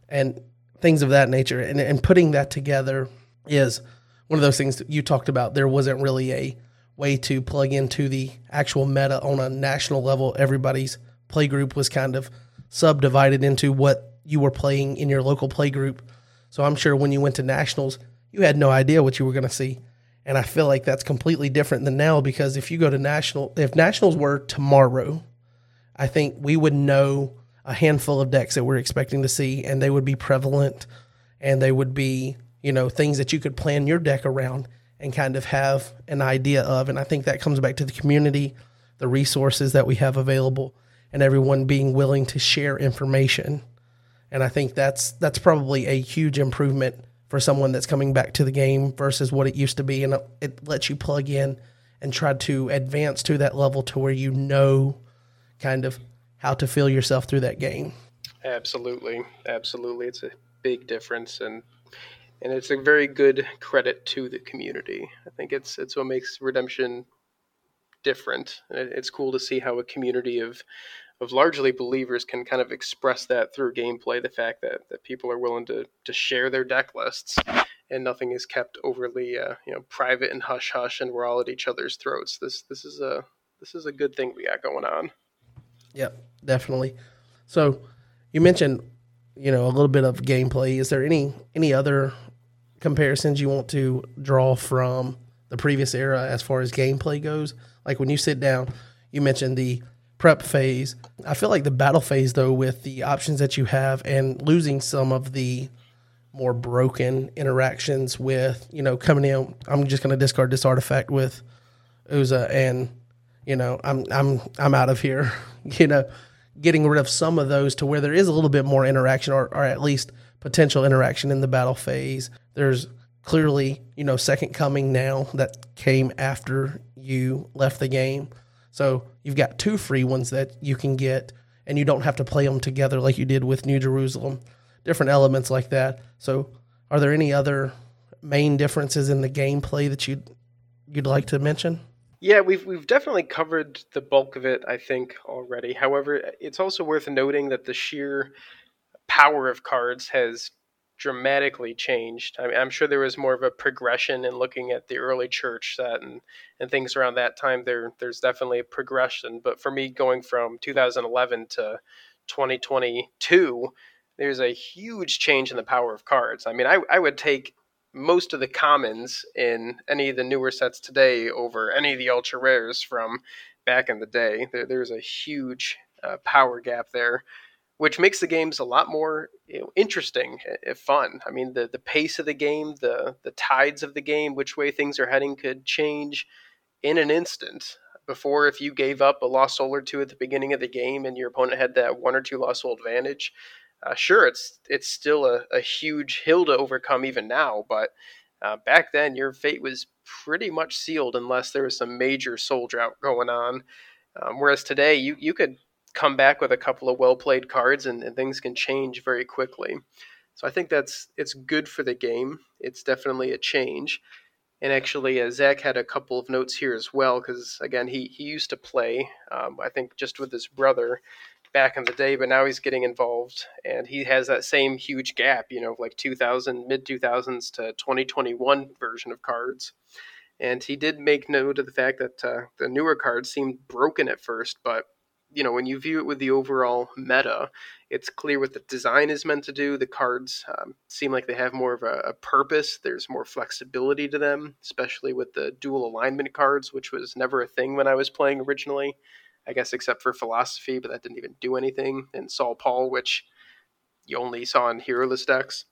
and things of that nature. And, and putting that together is one of those things that you talked about. There wasn't really a way to plug into the actual meta on a national level. Everybody's play group was kind of subdivided into what you were playing in your local play group. So I'm sure when you went to nationals, you had no idea what you were going to see. And I feel like that's completely different than now because if you go to national, if nationals were tomorrow, I think we would know a handful of decks that we're expecting to see, and they would be prevalent, and they would be you know things that you could plan your deck around and kind of have an idea of. And I think that comes back to the community, the resources that we have available, and everyone being willing to share information. And I think that's that's probably a huge improvement for someone that's coming back to the game versus what it used to be. And uh, it lets you plug in and try to advance to that level to where you know kind of how to feel yourself through that game. Absolutely, absolutely, it's a big difference, and and it's a very good credit to the community. I think it's it's what makes Redemption different. It's cool to see how a community of of largely believers can kind of express that through gameplay. The fact that, that people are willing to to share their deck lists and nothing is kept overly uh, you know private and hush hush and we're all at each other's throats. This this is a this is a good thing we got going on. Yep, definitely. So you mentioned you know a little bit of gameplay. Is there any any other comparisons you want to draw from the previous era as far as gameplay goes? Like when you sit down, you mentioned the prep phase. I feel like the battle phase though, with the options that you have and losing some of the more broken interactions with, you know, coming in. I'm just going to discard this artifact with Uzza, and you know, I'm I'm I'm out of here. you know, getting rid of some of those to where there is a little bit more interaction, or or at least potential interaction in the battle phase. There's clearly, you know, second coming now that came after you left the game. So you've got two free ones that you can get, and you don't have to play them together like you did with New Jerusalem different elements like that. So, are there any other main differences in the gameplay that you'd you'd like to mention? Yeah, we've we've definitely covered the bulk of it, I think, already. However, it's also worth noting that the sheer power of cards has dramatically changed. I mean, I'm sure there was more of a progression in looking at the early church set and, and things around that time. There, there's definitely a progression. But for me, going from 2011 to 2022, there's a huge change in the power of cards. I mean, I, I would take most of the commons in any of the newer sets today over any of the ultra rares from back in the day. There, there's a huge uh, power gap there, which makes the games a lot more you know, interesting and fun. I mean, the, the pace of the game, the, the tides of the game, which way things are heading could change in an instant. Before, if you gave up a lost soul or two at the beginning of the game and your opponent had that one or two lost soul advantage, uh, sure, it's it's still a, a, huge hill to overcome even now, but uh, back then your fate was pretty much sealed unless there was some major soul drought going on. Um, whereas today, you you could come back with a couple of well played cards and, and, things can change very quickly. So I think that's it's good for the game. It's definitely a change. And actually, uh, Zach had a couple of notes here as well because again, he he used to play. Um, I think just with his brother back in the day, but now he's getting involved, and he has that same huge gap, you know, like 2000, mid 2000s to 2021 version of cards. And he did make note of the fact that uh, the newer cards seemed broken at first, but you know, when you view it with the overall meta, it's clear what the design is meant to do. The cards um, seem like they have more of a, a, purpose. There's more flexibility to them, especially with the dual alignment cards, which was never a thing when I was playing originally. I guess, except for philosophy, but that didn't even do anything. And Saul Paul, which you only saw in heroless decks.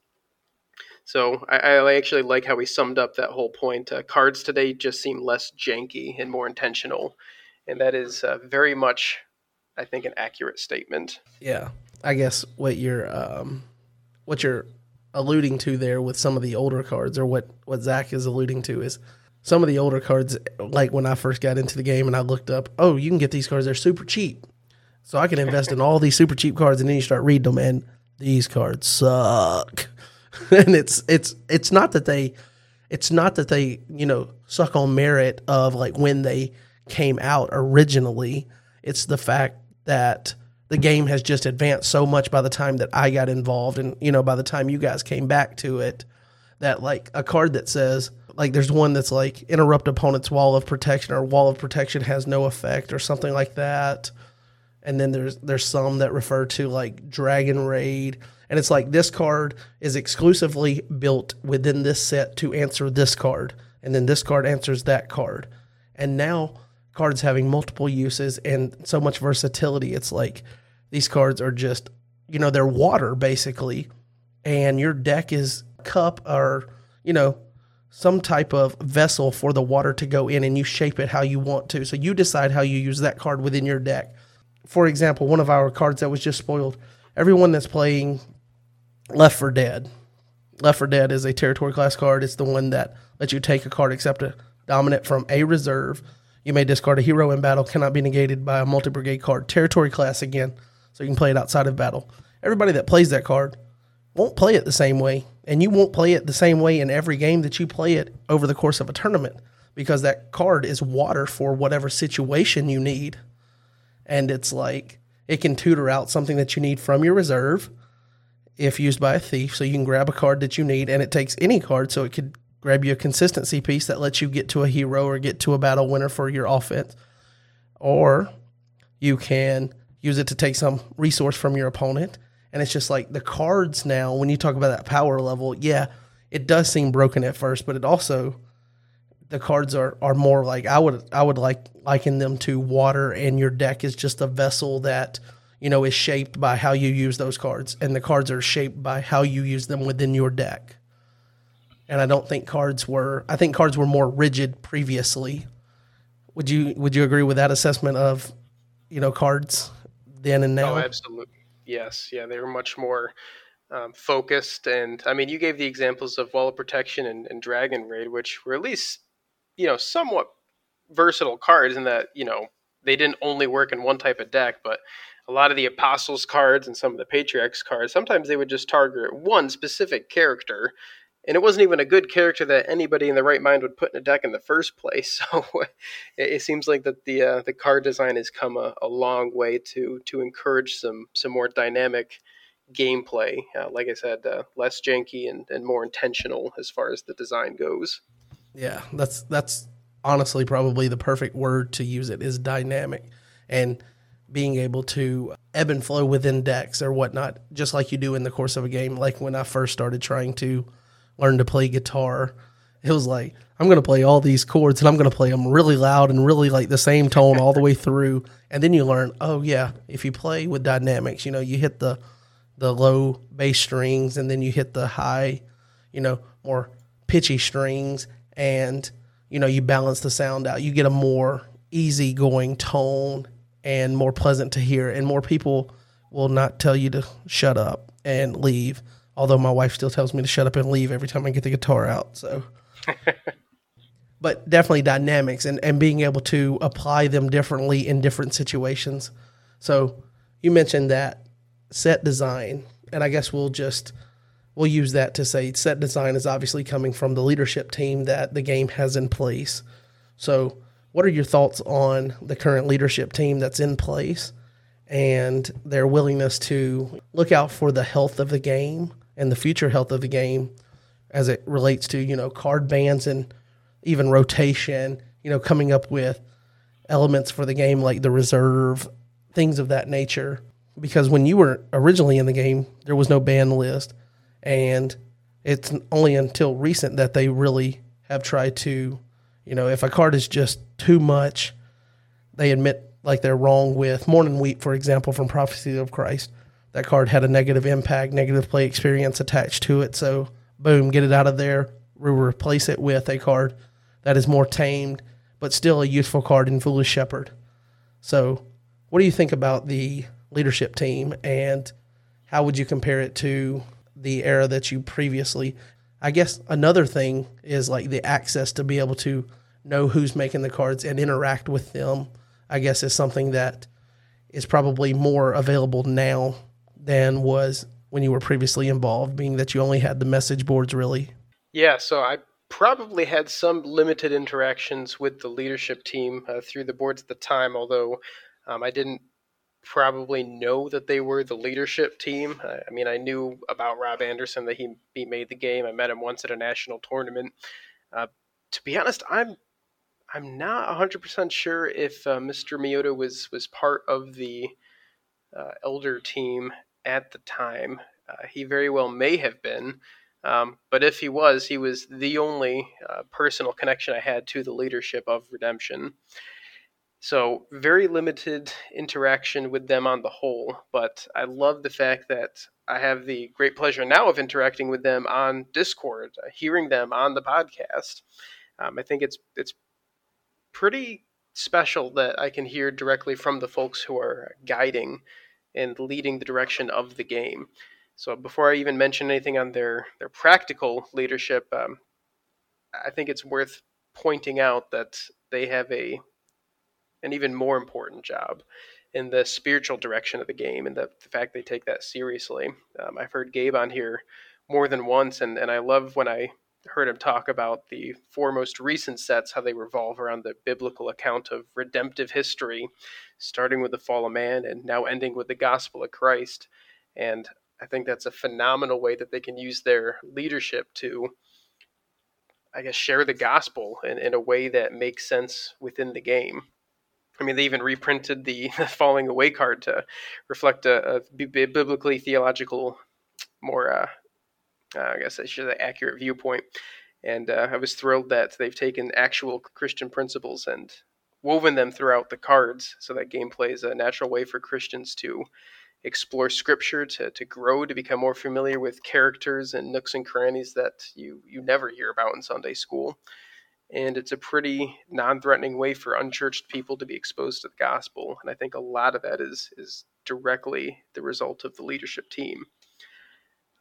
So I, I, actually like how he summed up that whole point. Uh, cards today just seem less janky and more intentional, and that is uh, very much, I think, an accurate statement. Yeah, I guess what you're um, what you're alluding to there with some of the older cards, or what what Zach is alluding to, is some of the older cards, like when I first got into the game and I looked up, oh, you can get these cards, they're super cheap. So I can invest in all these super cheap cards and then you start reading them and these cards suck. and it's it's it's not that they it's not that they, you know, suck on merit of like when they came out originally. It's the fact that the game has just advanced so much by the time that I got involved and, you know, by the time you guys came back to it, that like a card that says like there's one that's like interrupt opponent's wall of protection or wall of protection has no effect or something like that. And then there's there's some that refer to like Dragon Raid. And it's like this card is exclusively built within this set to answer this card. And then this card answers that card. And now cards having multiple uses and so much versatility. It's like these cards are just, you know, they're water basically. And your deck is cup or, you know, some type of vessel for the water to go in and you shape it how you want to. So you decide how you use that card within your deck. For example, one of our cards that was just spoiled, everyone that's playing Left for Dead. Left for Dead is a territory class card. It's the one that lets you take a card except a dominant from a reserve, You may discard a hero in battle, cannot be negated by a multi brigade card. Territory class again, so you can play it outside of battle. Everybody that plays that card won't play it the same way, and you won't play it the same way in every game that you play it over the course of a tournament because that card is water for whatever situation you need. And it's like it can tutor out something that you need from your reserve if used by a thief. So you can grab a card that you need, and it takes any card, so it could grab you a consistency piece that lets you get to a hero or get to a battle winner for your offense. Or you can use it to take some resource from your opponent. And it's just like the cards now, when you talk about that power level, yeah, it does seem broken at first, but it also the cards are are more like I would I would like liken them to water and your deck is just a vessel that you know is shaped by how you use those cards and the cards are shaped by how you use them within your deck and I don't think cards were. I think cards were more rigid previously. Would you Would you agree with that assessment of, you know, cards then and now? Oh, absolutely. Yes. Yeah, they were much more um, focused, and I mean, you gave the examples of Wall of Protection and, and Dragon Raid, which were at least, you know, somewhat versatile cards in that you know they didn't only work in one type of deck, but a lot of the apostles cards and some of the patriarchs cards sometimes they would just target one specific character and it wasn't even a good character that anybody in the right mind would put in a deck in the first place. So it, seems like that the uh, the card design has come a, a, long way to to encourage some some more dynamic gameplay. Uh, like I said, uh, less janky and, and more intentional as far as the design goes. Yeah, that's that's honestly probably the perfect word to use. It is dynamic and being able to ebb and flow within decks or whatnot, just like you do in the course of a game. Like when I first started trying to learn to play guitar, it was like I'm going to play all these chords and I'm going to play them really loud and really like the same tone all the way through. And then you learn, oh yeah, if you play with dynamics, you know, you hit the the low bass strings and then you hit the high, you know, more pitchy strings and you know, you balance the sound out. You get a more easygoing tone and more pleasant to hear and more people will not tell you to shut up and leave Although my wife still tells me to shut up and leave every time I get the guitar out. So, but definitely dynamics and, and being able to apply them differently in different situations. So, you mentioned that set design, and I guess we'll just we'll use that to say set design is obviously coming from the leadership team that the game has in place. So, what are your thoughts on the current leadership team that's in place and their willingness to look out for the health of the game and the future health of the game as it relates to you know card bans and even rotation you know coming up with elements for the game like the reserve things of that nature. Because when you were originally in the game there was no ban list. And it's only until recent that they really have tried to you know if a card is just too much they admit like they're wrong with morning wheat for example from prophecy of christ that card had a negative impact, negative play experience attached to it. So, boom, get it out of there. We replace it with a card that is more tamed, but still a useful card in Foolish Shepherd. So, what do you think about the leadership team and how would you compare it to the era that you previously? I guess another thing is like the access to be able to know who's making the cards and interact with them. I guess is something that is probably more available now than was when you were previously involved, being that you only had the message boards really? Yeah, so I probably had some limited interactions with the leadership team uh, through the boards at the time, although um, I didn't probably know that they were the leadership team. I mean, I knew about Rob Anderson that he, he made the game. I met him once at a national tournament. Uh, to be honest, I'm I'm not 100% sure if uh, Mr. Miyota was was part of the uh, elder team at the time. Uh, he very well may have been, um, but if he was, he was the only uh, personal connection I had to the leadership of Redemption. So, very limited interaction with them on the whole, but I love the fact that I have the great pleasure now of interacting with them on Discord, uh, hearing them on the podcast. Um, I think it's it's pretty special that I can hear directly from the folks who are guiding and leading the direction of the game. So before I even mention anything on their their practical leadership, um, I think it's worth pointing out that they have a an even more important job in the spiritual direction of the game and the, the fact they take that seriously. Um, I've heard Gabe on here more than once, and, and I love when I heard him talk about the four most recent sets, how they revolve around the biblical account of redemptive history, starting with the fall of man and now ending with the gospel of Christ. And I think that's a phenomenal way that they can use their leadership to, I guess, share the gospel in, in a way that makes sense within the game. I mean, they even reprinted the falling away card to reflect a, a biblically theological, more, uh, I guess I should say, accurate viewpoint. And uh, I was thrilled that they've taken actual Christian principles and woven them throughout the cards so that gameplay is a natural way for Christians to explore scripture, to, to grow, to become more familiar with characters and nooks and crannies that you, you never hear about in Sunday school and it's a pretty non-threatening way for unchurched people to be exposed to the gospel and i think a lot of that is is directly the result of the leadership team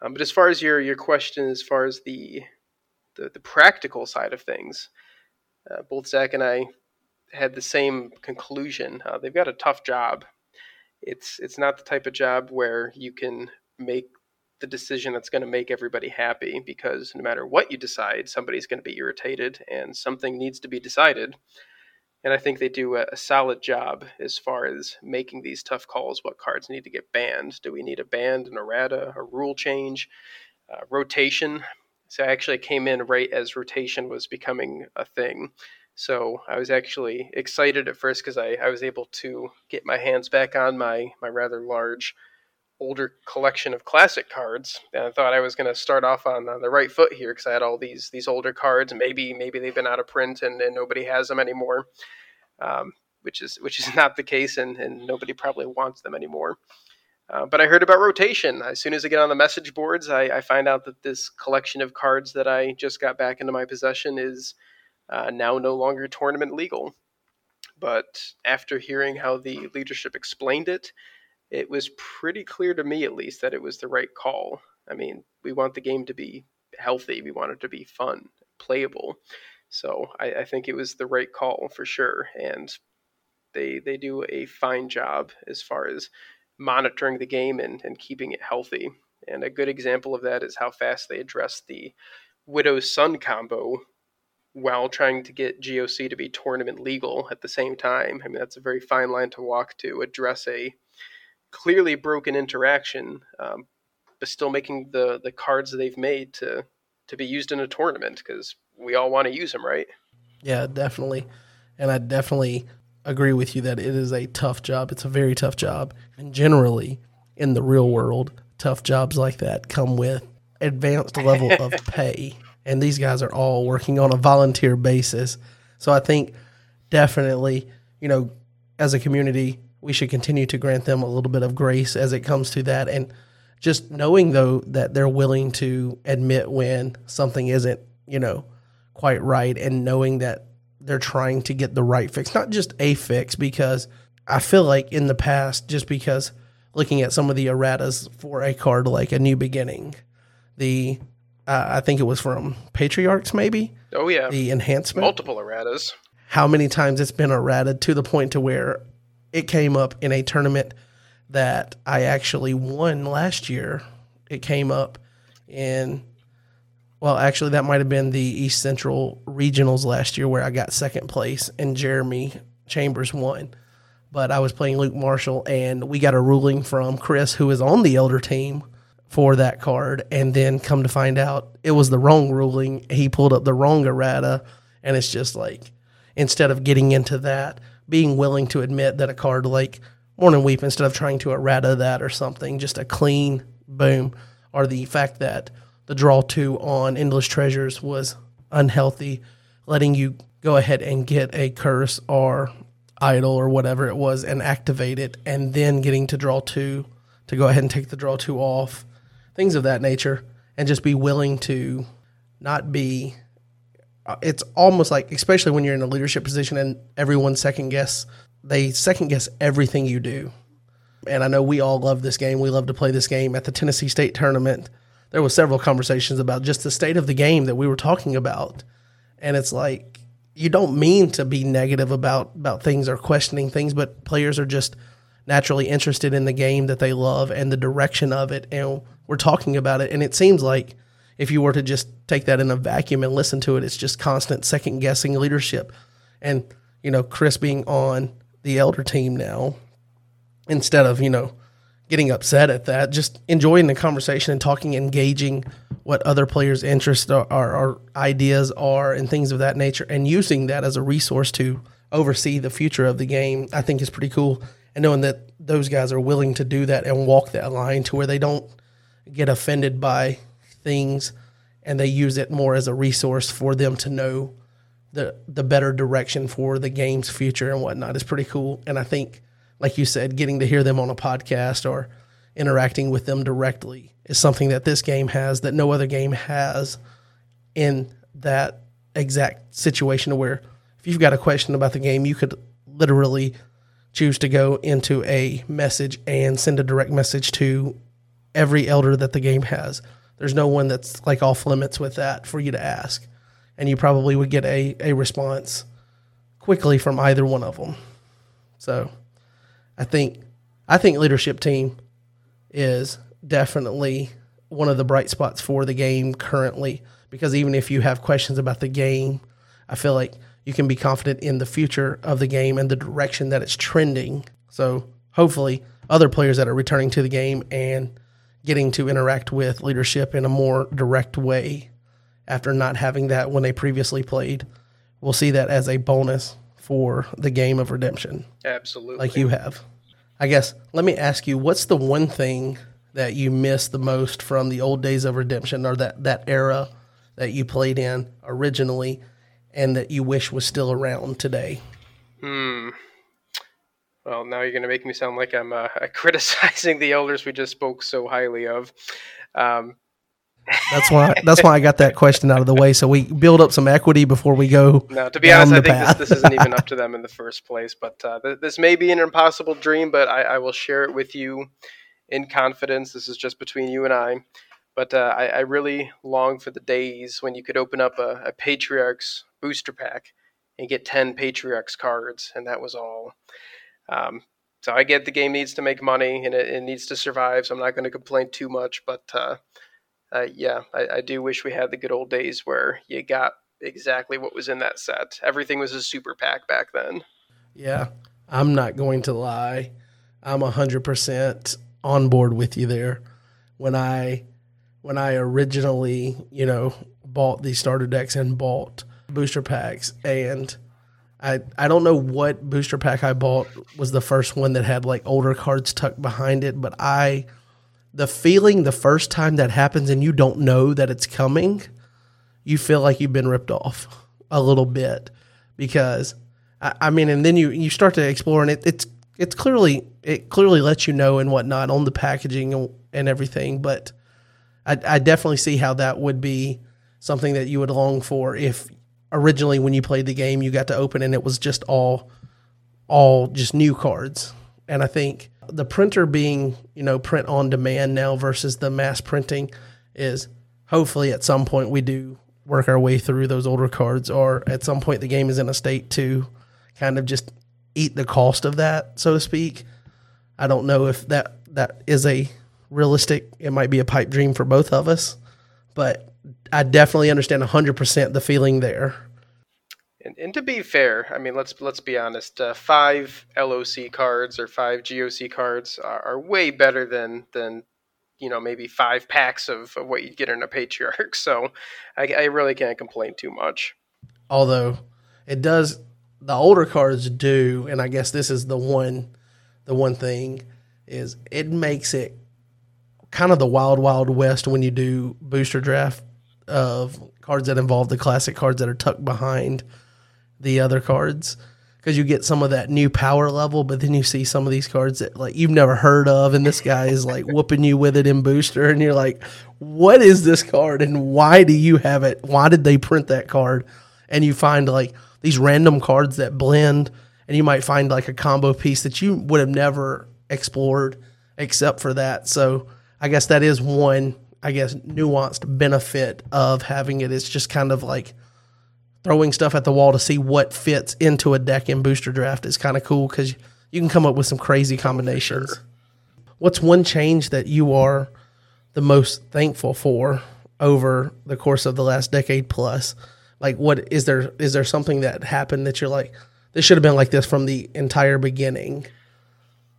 um, but as far as your your question as far as the the, the practical side of things uh, both zach and i had the same conclusion uh, they've got a tough job it's it's not the type of job where you can make the decision that's going to make everybody happy because no matter what you decide, somebody's going to be irritated and something needs to be decided. And I think they do a, a, solid job as far as making these tough calls. What cards need to get banned? Do we need a ban, an errata, a rule change, uh, rotation? So I actually came in right as rotation was becoming a thing. So I was actually excited at first because I, I was able to get my hands back on my, my rather large older collection of classic cards, and I thought I was going to start off on, on, the right foot here because I had all these these older cards. Maybe maybe they've been out of print and, and nobody has them anymore, um, which is which is not the case, and, and nobody probably wants them anymore. Uh, but I heard about rotation. As soon as I get on the message boards, I, I, find out that this collection of cards that I just got back into my possession is uh, now no longer tournament legal. But after hearing how the leadership explained it, it was pretty clear to me, at least, that it was the right call. I mean, we want the game to be healthy, we want it to be fun, playable. So I, I think it was the right call for sure. And they they do a fine job as far as monitoring the game and, and keeping it healthy. And a good example of that is how fast they addressed the Widow's Son combo while trying to get GOC to be tournament legal at the same time. I mean, that's a very fine line to walk to address a clearly broken interaction, um, but still making the the cards that they've made to to be used in a tournament because we all want to use them, right? Yeah, definitely, and I definitely agree with you that it is a tough job. It's a very tough job, and generally in the real world, tough jobs like that come with advanced level of pay, and these guys are all working on a volunteer basis. So I think definitely, you know, as a community, we should continue to grant them a little bit of grace as it comes to that. And just knowing, though, that they're willing to admit when something isn't, you know, quite right and knowing that they're trying to get the right fix, not just a fix, because I feel like in the past, just because looking at some of the erratas for a card like a new beginning, the uh, I think it was from Patriarchs, maybe. Oh yeah, the enhancement, multiple erratas. How many times it's been errated to the point to where it came up in a tournament that I actually won last year. It came up in, well, actually, that might have been the East Central Regionals last year where I got second place and Jeremy Chambers won. But I was playing Luke Marshall and we got a ruling from Chris, who is on the elder team for that card. And then come to find out it was the wrong ruling. He pulled up the wrong errata. And it's just like, instead of getting into that, being willing to admit that a card like Morning Weep, instead of trying to errata that or something, just a clean boom, or the fact that the draw two on Endless Treasures was unhealthy, letting you go ahead and get a curse or idol or whatever it was and activate it, and then getting to draw two to go ahead and take the draw two off, things of that nature, and just be willing to not be Uh, it's almost like, especially when you're in a leadership position and everyone second guess, they second guess everything you do. And I know we all love this game. We love to play this game at the Tennessee State tournament. There was several conversations about just the state of the game that we were talking about, and it's like you don't mean to be negative about about things or questioning things, but players are just naturally interested in the game that they love and the direction of it, and we're talking about it. And it seems like if you were to just take that in a vacuum and listen to it, it's just constant second guessing leadership. And you know, Chris being on the elder team now, instead of you know getting upset at that, just enjoying the conversation and talking, engaging what other players' interests are, are, are, ideas are, and things of that nature, and using that as a resource to oversee the future of the game, I think is pretty cool. And knowing that those guys are willing to do that and walk that line to where they don't get offended by things and they use it more as a resource for them to know the the better direction for the game's future and whatnot is pretty cool. And I think like you said, getting to hear them on a podcast or interacting with them directly is something that this game has that no other game has in that exact situation where if you've got a question about the game, you could literally choose to go into a message and send a direct message to every elder that the game has. There's no one that's like off limits with that for you to ask. And you probably would get a, a response quickly from either one of them. So I think I think leadership team is definitely one of the bright spots for the game currently because even if you have questions about the game, I feel like you can be confident in the future of the game and the direction that it's trending. So hopefully other players that are returning to the game and getting to interact with leadership in a more direct way after not having that when they previously played, we'll see that as a bonus for the game of redemption. Absolutely. Like you have. I guess, let me ask you, what's the one thing that you miss the most from the old days of redemption or that, that era that you played in originally and that you wish was still around today? Hmm. Well, now you're going to make me sound like I'm uh, criticizing the elders we just spoke so highly of. Um, that's why. That's why I got that question out of the way, so we build up some equity before we go. No, to be honest, I think this, this, isn't even up to them in the first place. But uh, th- this may be an impossible dream, but I, I, will share it with you in confidence. This is just between you and I. But uh, I, I, really long for the days when you could open up a, a Patriarchs booster pack and get ten Patriarchs cards, and that was all. Um, so I get the game needs to make money and it, it needs to survive, so I'm not going to complain too much. But uh, uh, yeah, I, I, do wish we had the good old days where you got exactly what was in that set. Everything was a super pack back then. Yeah, I'm not going to lie. I'm 100% on board with you there. When I when I originally, you know, bought these starter decks and bought booster packs and I I don't know what booster pack I bought was the first one that had like older cards tucked behind it, but I the feeling the first time that happens and you don't know that it's coming, you feel like you've been ripped off a little bit because I, I mean, and then you you start to explore and it, it's it's clearly it clearly lets you know and whatnot on the packaging and, and everything, but I, I definitely see how that would be something that you would long for if originally when you played the game you got to open and it was just all all just new cards and I think the printer being, you know, print on demand now versus the mass printing is hopefully at some point we do work our way through those older cards or at some point the game is in a state to kind of just eat the cost of that, so to speak. I don't know if that that is a realistic it might be a pipe dream for both of us, but I definitely understand 100% the feeling there. And, and to be fair, I mean, let's let's be honest. Uh, five LOC cards or five GOC cards are, are, way better than than you know maybe five packs of, of what you'd get in a patriarch. So I, I really can't complain too much. Although it does, the older cards do, and I guess this is the one, the one thing is it makes it kind of the wild wild west when you do booster draft of cards that involve the classic cards that are tucked behind the other cards because you get some of that new power level, but then you see some of these cards that like you've never heard of, and this guy is like whooping you with it in booster, and you're like, what is this card, and why do you have it? Why did they print that card? And you find like these random cards that blend, and you might find like a combo piece that you would have never explored except for that. So I guess that is one, I guess, nuanced benefit of having it. It's just kind of like throwing stuff at the wall to see what fits into a deck in booster draft is kind of cool because you can come up with some crazy combinations. Sure. What's one change that you are the most thankful for over the course of the last decade plus? Like, what is there? Is there something that happened that you're like, this should have been like this from the entire beginning?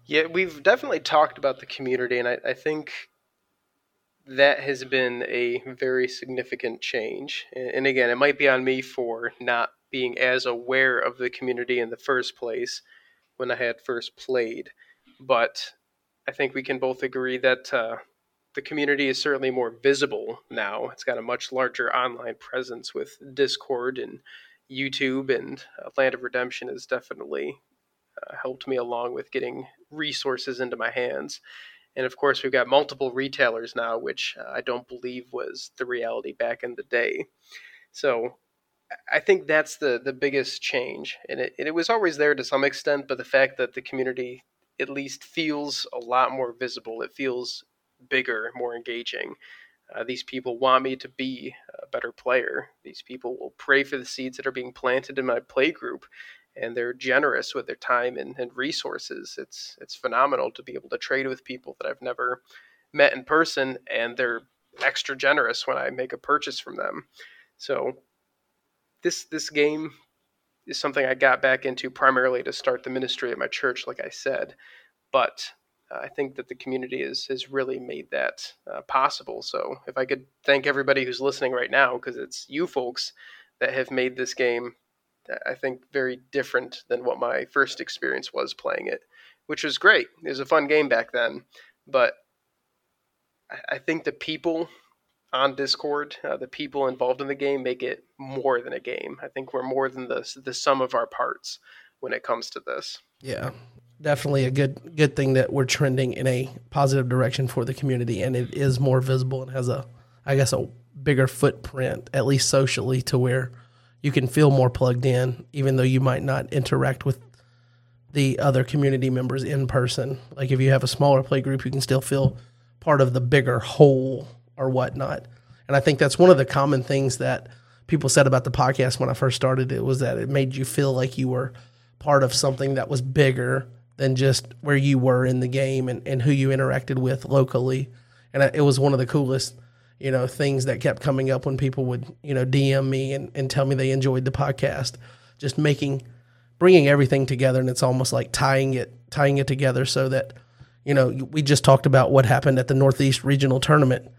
Yeah, we've definitely talked about the community, and I, I think that has been a very significant change. And again, it might be on me for not being as aware of the community in the first place when I had first played. But I think we can both agree that uh, the community is certainly more visible now. It's got a much larger online presence with Discord and YouTube, and uh, Land of Redemption has definitely uh, helped me along with getting resources into my hands. And of course, we've got multiple retailers now, which uh, I don't believe was the reality back in the day. So I think that's the, the biggest change. And it, and it was always there to some extent, but the fact that the community at least feels a lot more visible, it feels bigger, more engaging. Uh, these people want me to be a better player. These people will pray for the seeds that are being planted in my play group and they're generous with their time and, and resources. It's it's phenomenal to be able to trade with people that I've never met in person, and they're extra generous when I make a purchase from them. So this this game is something I got back into primarily to start the ministry at my church, like I said, but uh, I think that the community is, has really made that uh, possible. So if I could thank everybody who's listening right now, because it's you folks that have made this game I think very different than what my first experience was playing it, which was great. It was a fun game back then, but I think the people on Discord, uh, the people involved in the game, make it more than a game. I think we're more than the the sum of our parts when it comes to this. Yeah, definitely a good good thing that we're trending in a positive direction for the community, and it is more visible and has a, I guess, a bigger footprint, at least socially, to where you can feel more plugged in, even though you might not interact with the other community members in person. Like if you have a smaller play group, you can still feel part of the bigger whole or whatnot. And I think that's one of the common things that people said about the podcast when I first started it was that it made you feel like you were part of something that was bigger than just where you were in the game and, and who you interacted with locally. And it was one of the coolest you know, things that kept coming up when people would, you know, DM me and, and tell me they enjoyed the podcast. Just making, bringing everything together. And it's almost like tying it, tying it together so that, you know, we just talked about what happened at the Northeast Regional Tournament.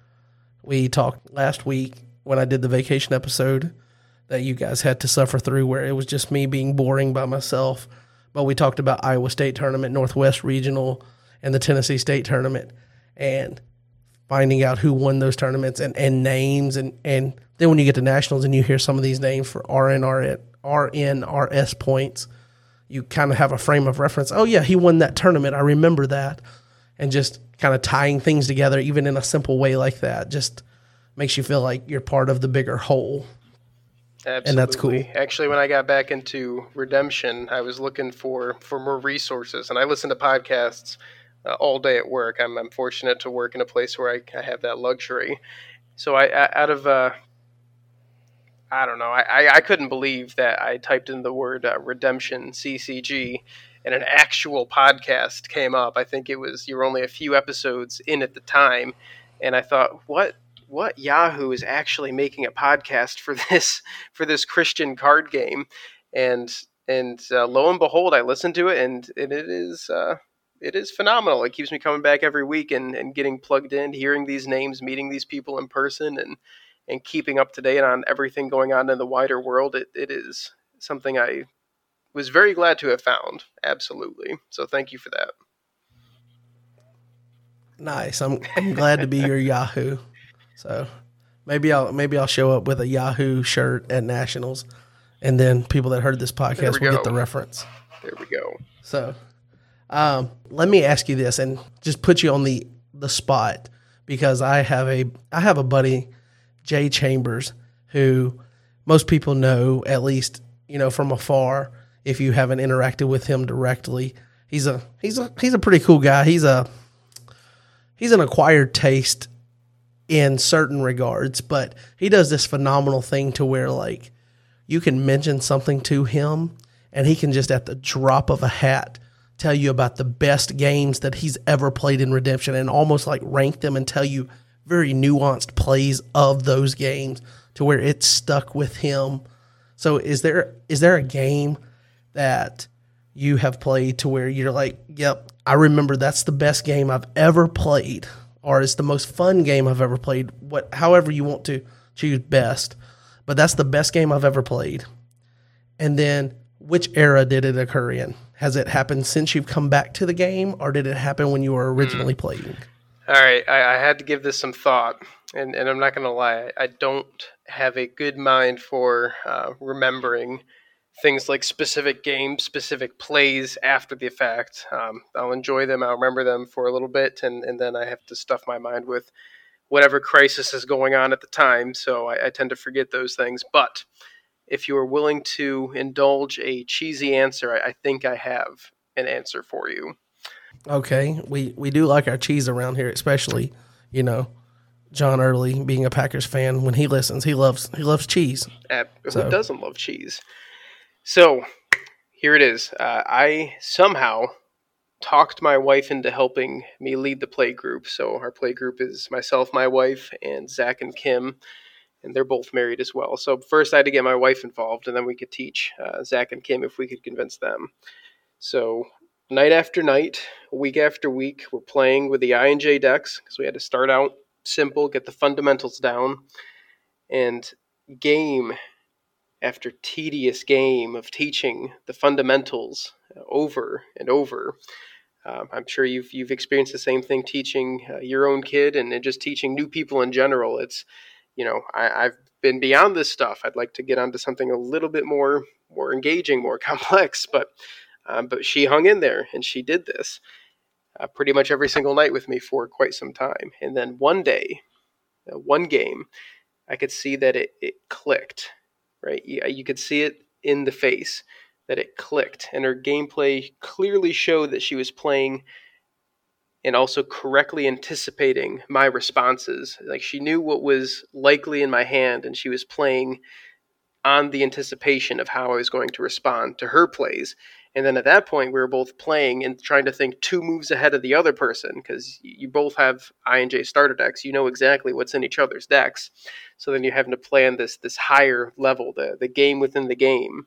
We talked last week when I did the vacation episode that you guys had to suffer through where it was just me being boring by myself. But we talked about Iowa State Tournament, Northwest Regional, and the Tennessee State Tournament. And finding out who won those tournaments and, and names and, and then when you get to nationals and you hear some of these names for RNR, RNRS points, you kind of have a frame of reference. Oh yeah, he won that tournament. I remember that. And just kind of tying things together, even in a simple way like that, just makes you feel like you're part of the bigger whole. Absolutely. And that's cool. Actually, when I got back into redemption, I was looking for for more resources, and I listened to podcasts uh, all day at work. I'm, I'm fortunate to work in a place where I, I have that luxury. So I, I out of uh, I don't know. I, I couldn't believe that I typed in the word uh, redemption CCG and an actual podcast came up. I think it was you were only a few episodes in at the time, and I thought, what what Yahoo is actually making a podcast for this for this Christian card game, and and uh, lo and behold, I listened to it, and, and it is uh, it is phenomenal. It keeps me coming back every week and, and getting plugged in, hearing these names, meeting these people in person, and and keeping up to date on everything going on in the wider world. It, it is something I was very glad to have found. Absolutely. So thank you for that. Nice. I'm I'm glad to be your Yahoo. So maybe I'll maybe I'll show up with a Yahoo shirt at Nationals, and then people that heard this podcast will go. get the reference. There we go. So um, let me ask you this, and just put you on the the spot because I have a I have a buddy, Jay Chambers, who most people know at least you know from afar. If you haven't interacted with him directly, he's a he's a he's a pretty cool guy. He's a he's an acquired taste in certain regards, but he does this phenomenal thing to where like you can mention something to him and he can just at the drop of a hat tell you about the best games that he's ever played in Redemption and almost like rank them and tell you very nuanced plays of those games to where it's stuck with him. So is there is there a game that you have played to where you're like, yep, I remember that's the best game I've ever played or it's the most fun game I've ever played, what however you want to choose best. But that's the best game I've ever played. And then which era did it occur in? Has it happened since you've come back to the game, or did it happen when you were originally mm. playing? All right, I, I, had to give this some thought, and, and I'm not going to lie, I don't have a good mind for uh, remembering things like specific games, specific plays after the fact. Um, I'll enjoy them, I'll remember them for a little bit, and, and then I have to stuff my mind with whatever crisis is going on at the time, so I, I tend to forget those things. But if you are willing to indulge a cheesy answer, I, I think I have an answer for you. Okay, we we do like our cheese around here, especially you know John Early being a Packers fan. When he listens, he loves he loves cheese. Uh, who doesn't love cheese? So here it is. Uh, I somehow talked my wife into helping me lead the play group. So our play group is myself, my wife, and Zach and Kim and they're both married as well. So first I had to get my wife involved, and then we could teach uh, Zach and Kim if we could convince them. So night after night, week after week, we're playing with the I and J decks because we had to start out simple, get the fundamentals down, and game after tedious game of teaching the fundamentals over and over. Um, I'm sure you've you've experienced the same thing teaching uh, your own kid and, and just teaching new people in general. It's you know, I, have been beyond this stuff. I'd like to get onto something a little bit more more engaging, more complex. But um, but she hung in there and she did this uh, pretty much every single night with me for quite some time. And then one day, uh, one game, I could see that it, it clicked. Right, you, you could see it in the face that it clicked, and her gameplay clearly showed that she was playing and also correctly anticipating my responses. Like she knew what was likely in my hand, and she was playing on the anticipation of how I was going to respond to her plays. And then at that point, we were both playing and trying to think two moves ahead of the other person because you both have I and J starter decks. You know exactly what's in each other's decks. So then you're having to plan this this higher level, the the game within the game.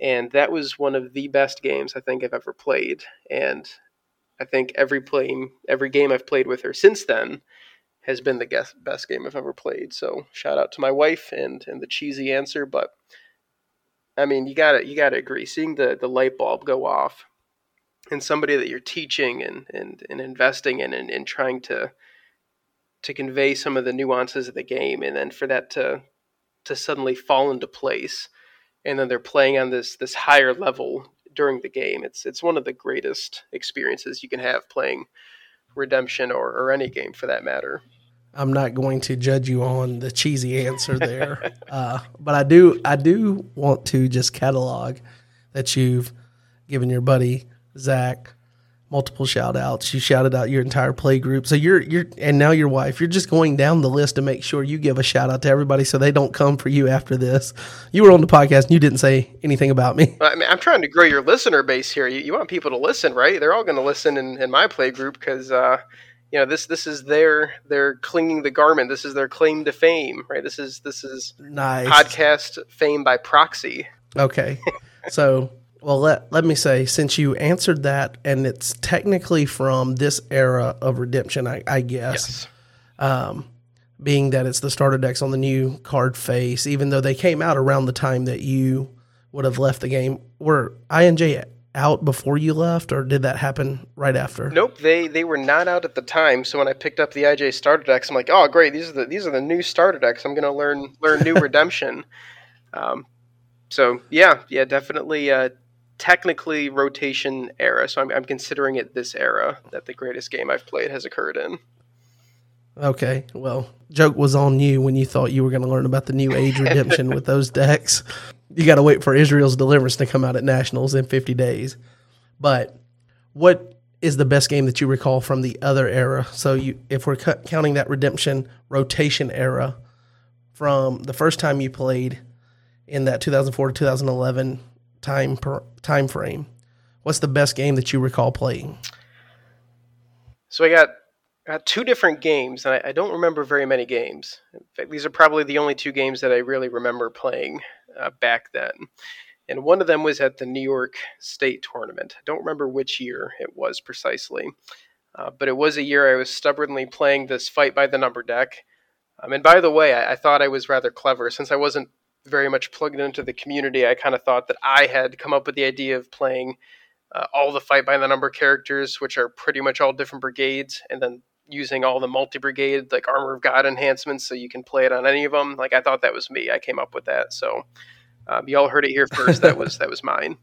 And that was one of the best games I think I've ever played. And I think every play, every game I've played with her since then has been the best game I've ever played. So shout out to my wife and and the cheesy answer, but I mean you gotta you gotta agree. Seeing the the light bulb go off and somebody that you're teaching and and, and investing in and, and trying to to convey some of the nuances of the game and then for that to to suddenly fall into place and then they're playing on this this higher level during the game. It's it's one of the greatest experiences you can have playing Redemption or, or any game for that matter. I'm not going to judge you on the cheesy answer there, uh, but I do I do want to just catalog that you've given your buddy Zach multiple shout outs. You shouted out your entire play group. So you're you're and now your wife. You're just going down the list to make sure you give a shout out to everybody so they don't come for you after this. You were on the podcast and you didn't say anything about me. I mean, I'm trying to grow your listener base here. You, you want people to listen, right? They're all going to listen in, in my play group because uh, you know this this is their their clinging the garment. This is their claim to fame, right? This is this is nice podcast fame by proxy. Okay, so well, let, let me say, since you answered that, and it's technically from this era of redemption, I, I guess, yes. um, being that it's the starter decks on the new card face, even though they came out around the time that you would have left the game, were I and J out before you left, or did that happen right after? Nope, they they were not out at the time. So when I picked up the IJ starter decks, I'm like, oh great, these are the these are the new starter decks. I'm gonna learn learn new redemption. Um, so yeah, yeah, definitely. Uh, technically rotation era, so I'm, I'm considering it this era that the greatest game I've played has occurred in. Okay, well, joke was on you when you thought you were going to learn about the new age redemption with those decks. You got to wait for Israel's deliverance to come out at nationals in 50 days. But what is the best game that you recall from the other era? So you, if we're cu- counting that redemption rotation era from the first time you played in that 2004 to 2011 time per, time frame. What's the best game that you recall playing? So I got got two different games, and I, I, don't remember very many games. In fact, these are probably the only two games that I really remember playing uh, back then. And one of them was at the New York State tournament. I don't remember which year it was precisely, uh, but it was a year I was stubbornly playing this fight by the number deck. Um, and by the way, I, I thought I was rather clever since I wasn't very much plugged into the community. I kind of thought that I had come up with the idea of playing uh, all the fight by the number characters, which are pretty much all different brigades, and then using all the multi brigade like armor of god enhancements so you can play it on any of them like i thought that was me. I came up with that. So um, y'all heard it here first. That was that was mine.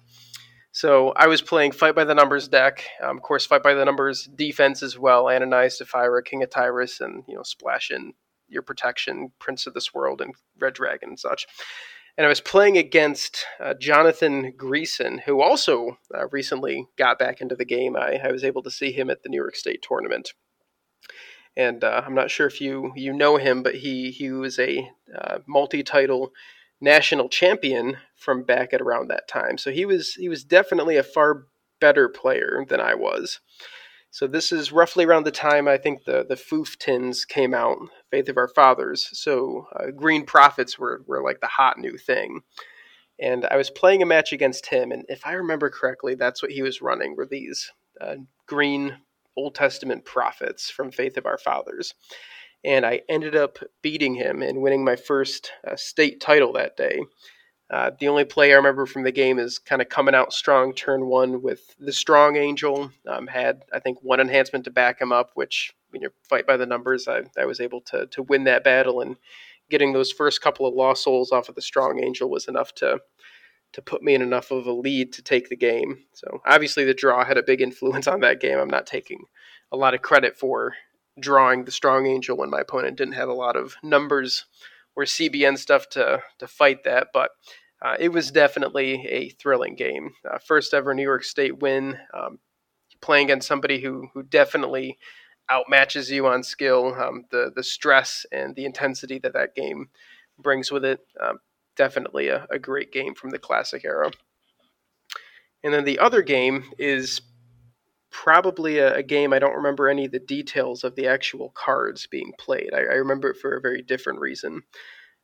So i was playing fight by the numbers deck. Um, of course fight by the numbers defense as well ananias Sapphira, king of tyrus and you know splash in your protection prince of this world and red dragon and such and I was playing against uh, Jonathan Greason, who also uh, recently got back into the game. I, I was able to see him at the New York State tournament and uh, I'm not sure if you you know him, but he he was a uh, multi-title national champion from back at around that time. So he was he was definitely a far better player than I was. So this is roughly around the time I think the the Foof tins came out, Faith of Our Fathers. So uh, Green Prophets were were like the hot new thing. And I was playing a match against him, and if I remember correctly, that's what he was running were these uh, green Old Testament prophets from Faith of Our Fathers. And I ended up beating him and winning my first uh, state title that day. Uh, the only play I remember from the game is kind of coming out strong turn one with the Strong Angel. Um, had, I think, one enhancement to back him up, which, you fight by the numbers, I, I was able to, to win that battle. And getting those first couple of lost souls off of the Strong Angel was enough to to put me in enough of a lead to take the game. So obviously the draw had a big influence on that game. I'm not taking a lot of credit for drawing the strong angel when my opponent didn't have a lot of numbers or CBN stuff to to fight that, but uh, it was definitely a thrilling game. Uh, first ever New York State win, um, playing against somebody who who definitely outmatches you on skill. Um, the the stress and the intensity that that game brings with it. Um, definitely a, a great game from the classic era. And then the other game is probably a, a, game I don't remember any of the details of the actual cards being played. I, I, remember it for a very different reason.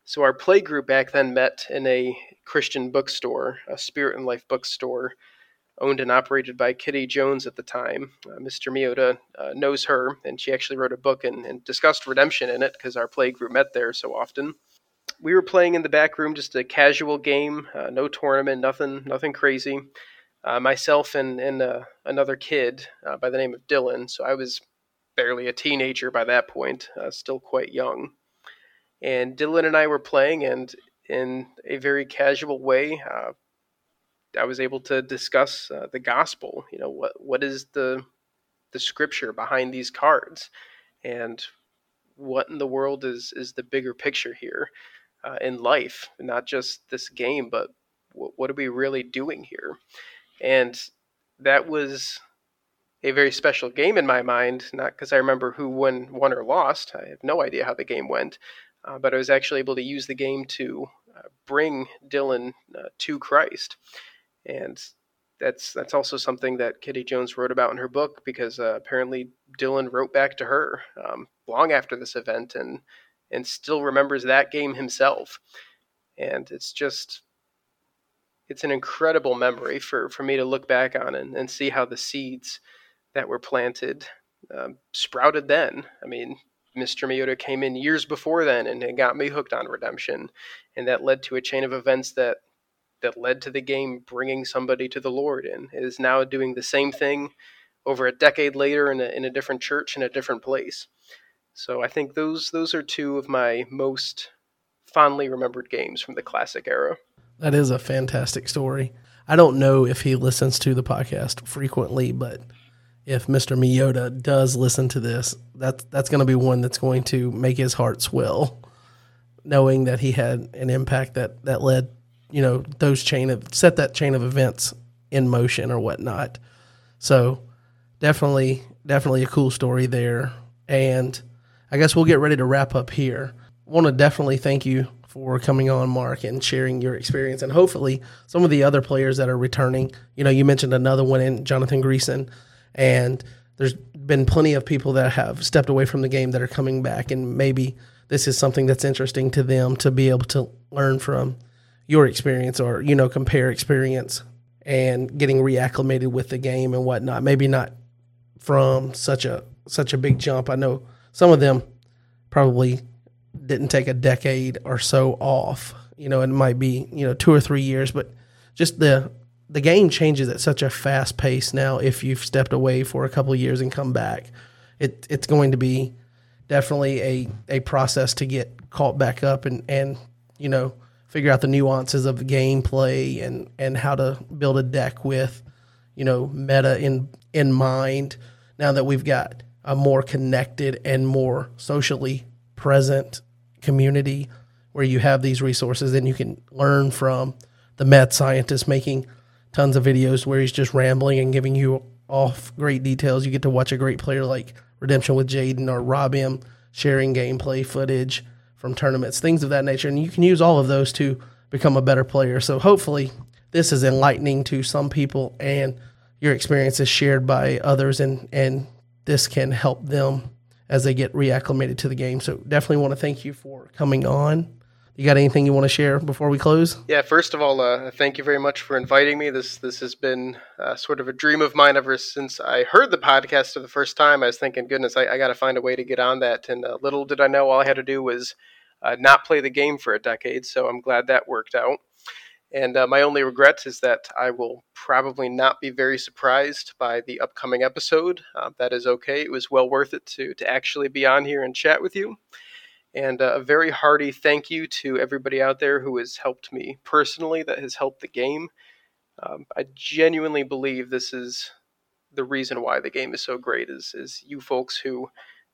So our play group back then met in a Christian bookstore, a Spirit and Life bookstore, owned and operated by Kitty Jones at the time. Uh, Mr. Miyota uh, knows her, and she actually wrote a book and, and discussed redemption in it because our play group met there so often we were playing in the back room, just a casual game, uh, no tournament, nothing, nothing crazy. Uh, myself and and uh, another kid uh, by the name of Dylan. So I was barely a teenager by that point, still quite young. And Dylan and I were playing, and in a very casual way, I was able to discuss the gospel. You know, what what is the the scripture behind these cards, and what in the world is is the bigger picture here? uh, in life, not just this game, but w- what are we really doing here? And that was a very special game in my mind, not because I remember who won, won or lost. I have no idea how the game went, uh, but I was actually able to use the game to uh, bring Dylan uh, to Christ, and that's that's also something that Kitty Jones wrote about in her book because uh, apparently Dylan wrote back to her um, long after this event and and still remembers that game himself. And it's just, it's an incredible memory for, for me to look back on and, and see how the seeds that were planted um, sprouted then. I mean, Mr. Miyota came in years before then and got me hooked on Redemption. And that led to a chain of events that that led to the game bringing somebody to the Lord and is now doing the same thing over a decade later in a, in a different church in a different place. So I think those those are two of my most fondly remembered games from the classic era. That is a fantastic story. I don't know if he listens to the podcast frequently, but if Mr. Miyota does listen to this, that's that's going to be one that's going to make his heart swell, knowing that he had an impact that that led, you know, those chain of set that chain of events in motion or whatnot. So definitely, definitely a cool story there, and I guess we'll get ready to wrap up here. Want to definitely thank you for coming on, Mark, and sharing your experience. And hopefully, some of the other players that are returning. You know, you mentioned another one in Jonathan Greason, and there's been plenty of people that have stepped away from the game that are coming back, and maybe this is something that's interesting to them to be able to learn from your experience or you know compare experience and getting reacclimated with the game and whatnot. Maybe not from such a such a big jump. I know some of them probably didn't take a decade or so off. You know, it might be you know two or three years, but just the the game changes at such a fast pace now. If you've stepped away for a couple years and come back, it it's going to be definitely a a process to get caught back up and and you know figure out the nuances of the gameplay and and how to build a deck with you know meta in in mind. Now that we've got a more connected and more socially present community where you have these resources and you can learn from the mad scientist making tons of videos where he's just rambling and giving you off great details. You get to watch a great player like Redemption with Jaden or Rob M sharing gameplay footage from tournaments, things of that nature. And you can use all of those to become a better player. So hopefully this is enlightening to some people and your experience is shared by others and, and this can help them as they get reacclimated to the game. So definitely want to thank you for coming on. You got anything you want to share before we close? Yeah, first of all, uh, thank you very much for inviting me. This this has been uh, sort of a dream of mine ever since I heard the podcast for the first time. I was thinking, goodness, I, I got to find a way to get on that. And uh, little did I know, all I had to do was uh, not play the game for a decade. So I'm glad that worked out. And uh, my only regret is that I will probably not be very surprised by the upcoming episode. Uh, that is okay. It was well worth it to to actually be on here and chat with you. And uh, a very hearty thank you to everybody out there who has helped me personally, that has helped the game. Um, I genuinely believe this is the reason why the game is so great is, is you folks who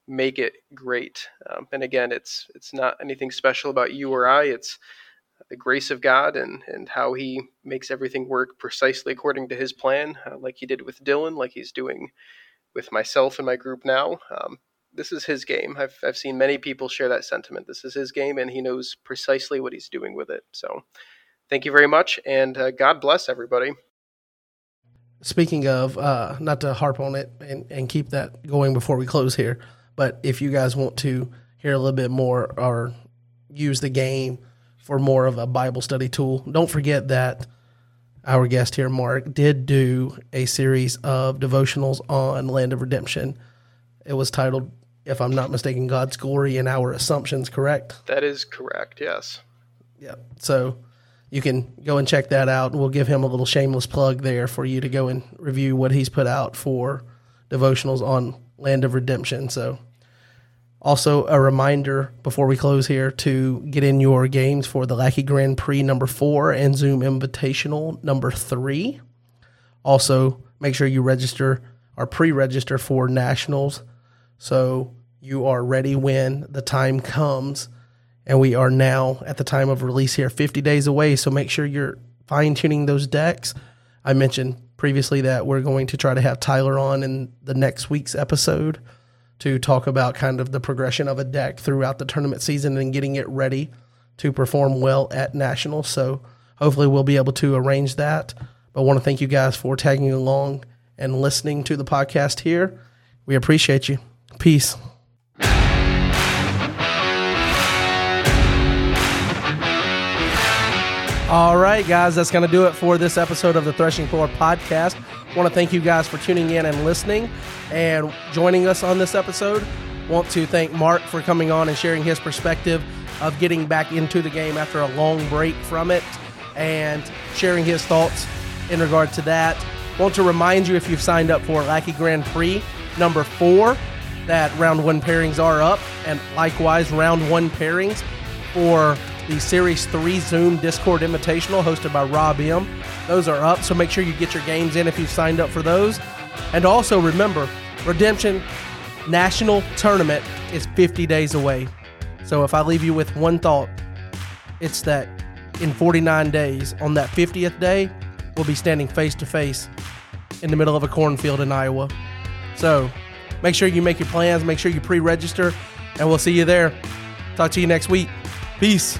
make it great. Um, and again, it's it's not anything special about you or I. It's the grace of God and, and how He makes everything work precisely according to His plan, uh, like He did with Dylan, like He's doing with myself and my group now. Um, this is his game. I've I've seen many people share that sentiment. This is his game, and he knows precisely what he's doing with it. So, thank you very much, and uh, God bless everybody. Speaking of, uh, not to harp on it and, and keep that going before we close here, but if you guys want to hear a little bit more or use the game for more of a Bible study tool, don't forget that our guest here, Mark, did do a series of devotionals on Land of Redemption. It was titled if I'm not mistaken, God's glory and our assumptions, correct? That is correct, yes. Yeah. So you can go and check that out. We'll give him a little shameless plug there for you to go and review what he's put out for devotionals on Land of Redemption. So also a reminder before we close here to get in your games for the Lackey Grand Prix number four and Zoom Invitational number three. Also, make sure you register or pre-register for nationals so you are ready when the time comes. And we are now at the time of release here, 50 days away. So make sure you're fine tuning those decks. I mentioned previously that we're going to try to have Tyler on in the next week's episode to talk about kind of the progression of a deck throughout the tournament season and getting it ready to perform well at nationals. So hopefully we'll be able to arrange that. But I want to thank you guys for tagging along and listening to the podcast here. We appreciate you. Peace. All right, guys, that's going to do it for this episode of the Threshing Floor podcast. Want to thank you guys for tuning in and listening and joining us on this episode. Want to thank Mark for coming on and sharing his perspective of getting back into the game after a long break from it and sharing his thoughts in regard to that. Want to remind you if you've signed up for Lackey Grand Prix number four, that round one pairings are up, and likewise round one pairings for the Series 3 Zoom Discord Invitational hosted by Rob M. Those are up, so make sure you get your games in if you've signed up for those. And also remember, Redemption National Tournament is 50 days away. So if I leave you with one thought, it's that in 49 days, on that 50th day, we'll be standing face to face in the middle of a cornfield in Iowa. So Make sure you make your plans, make sure you pre register, and we'll see you there. Talk to you next week. Peace.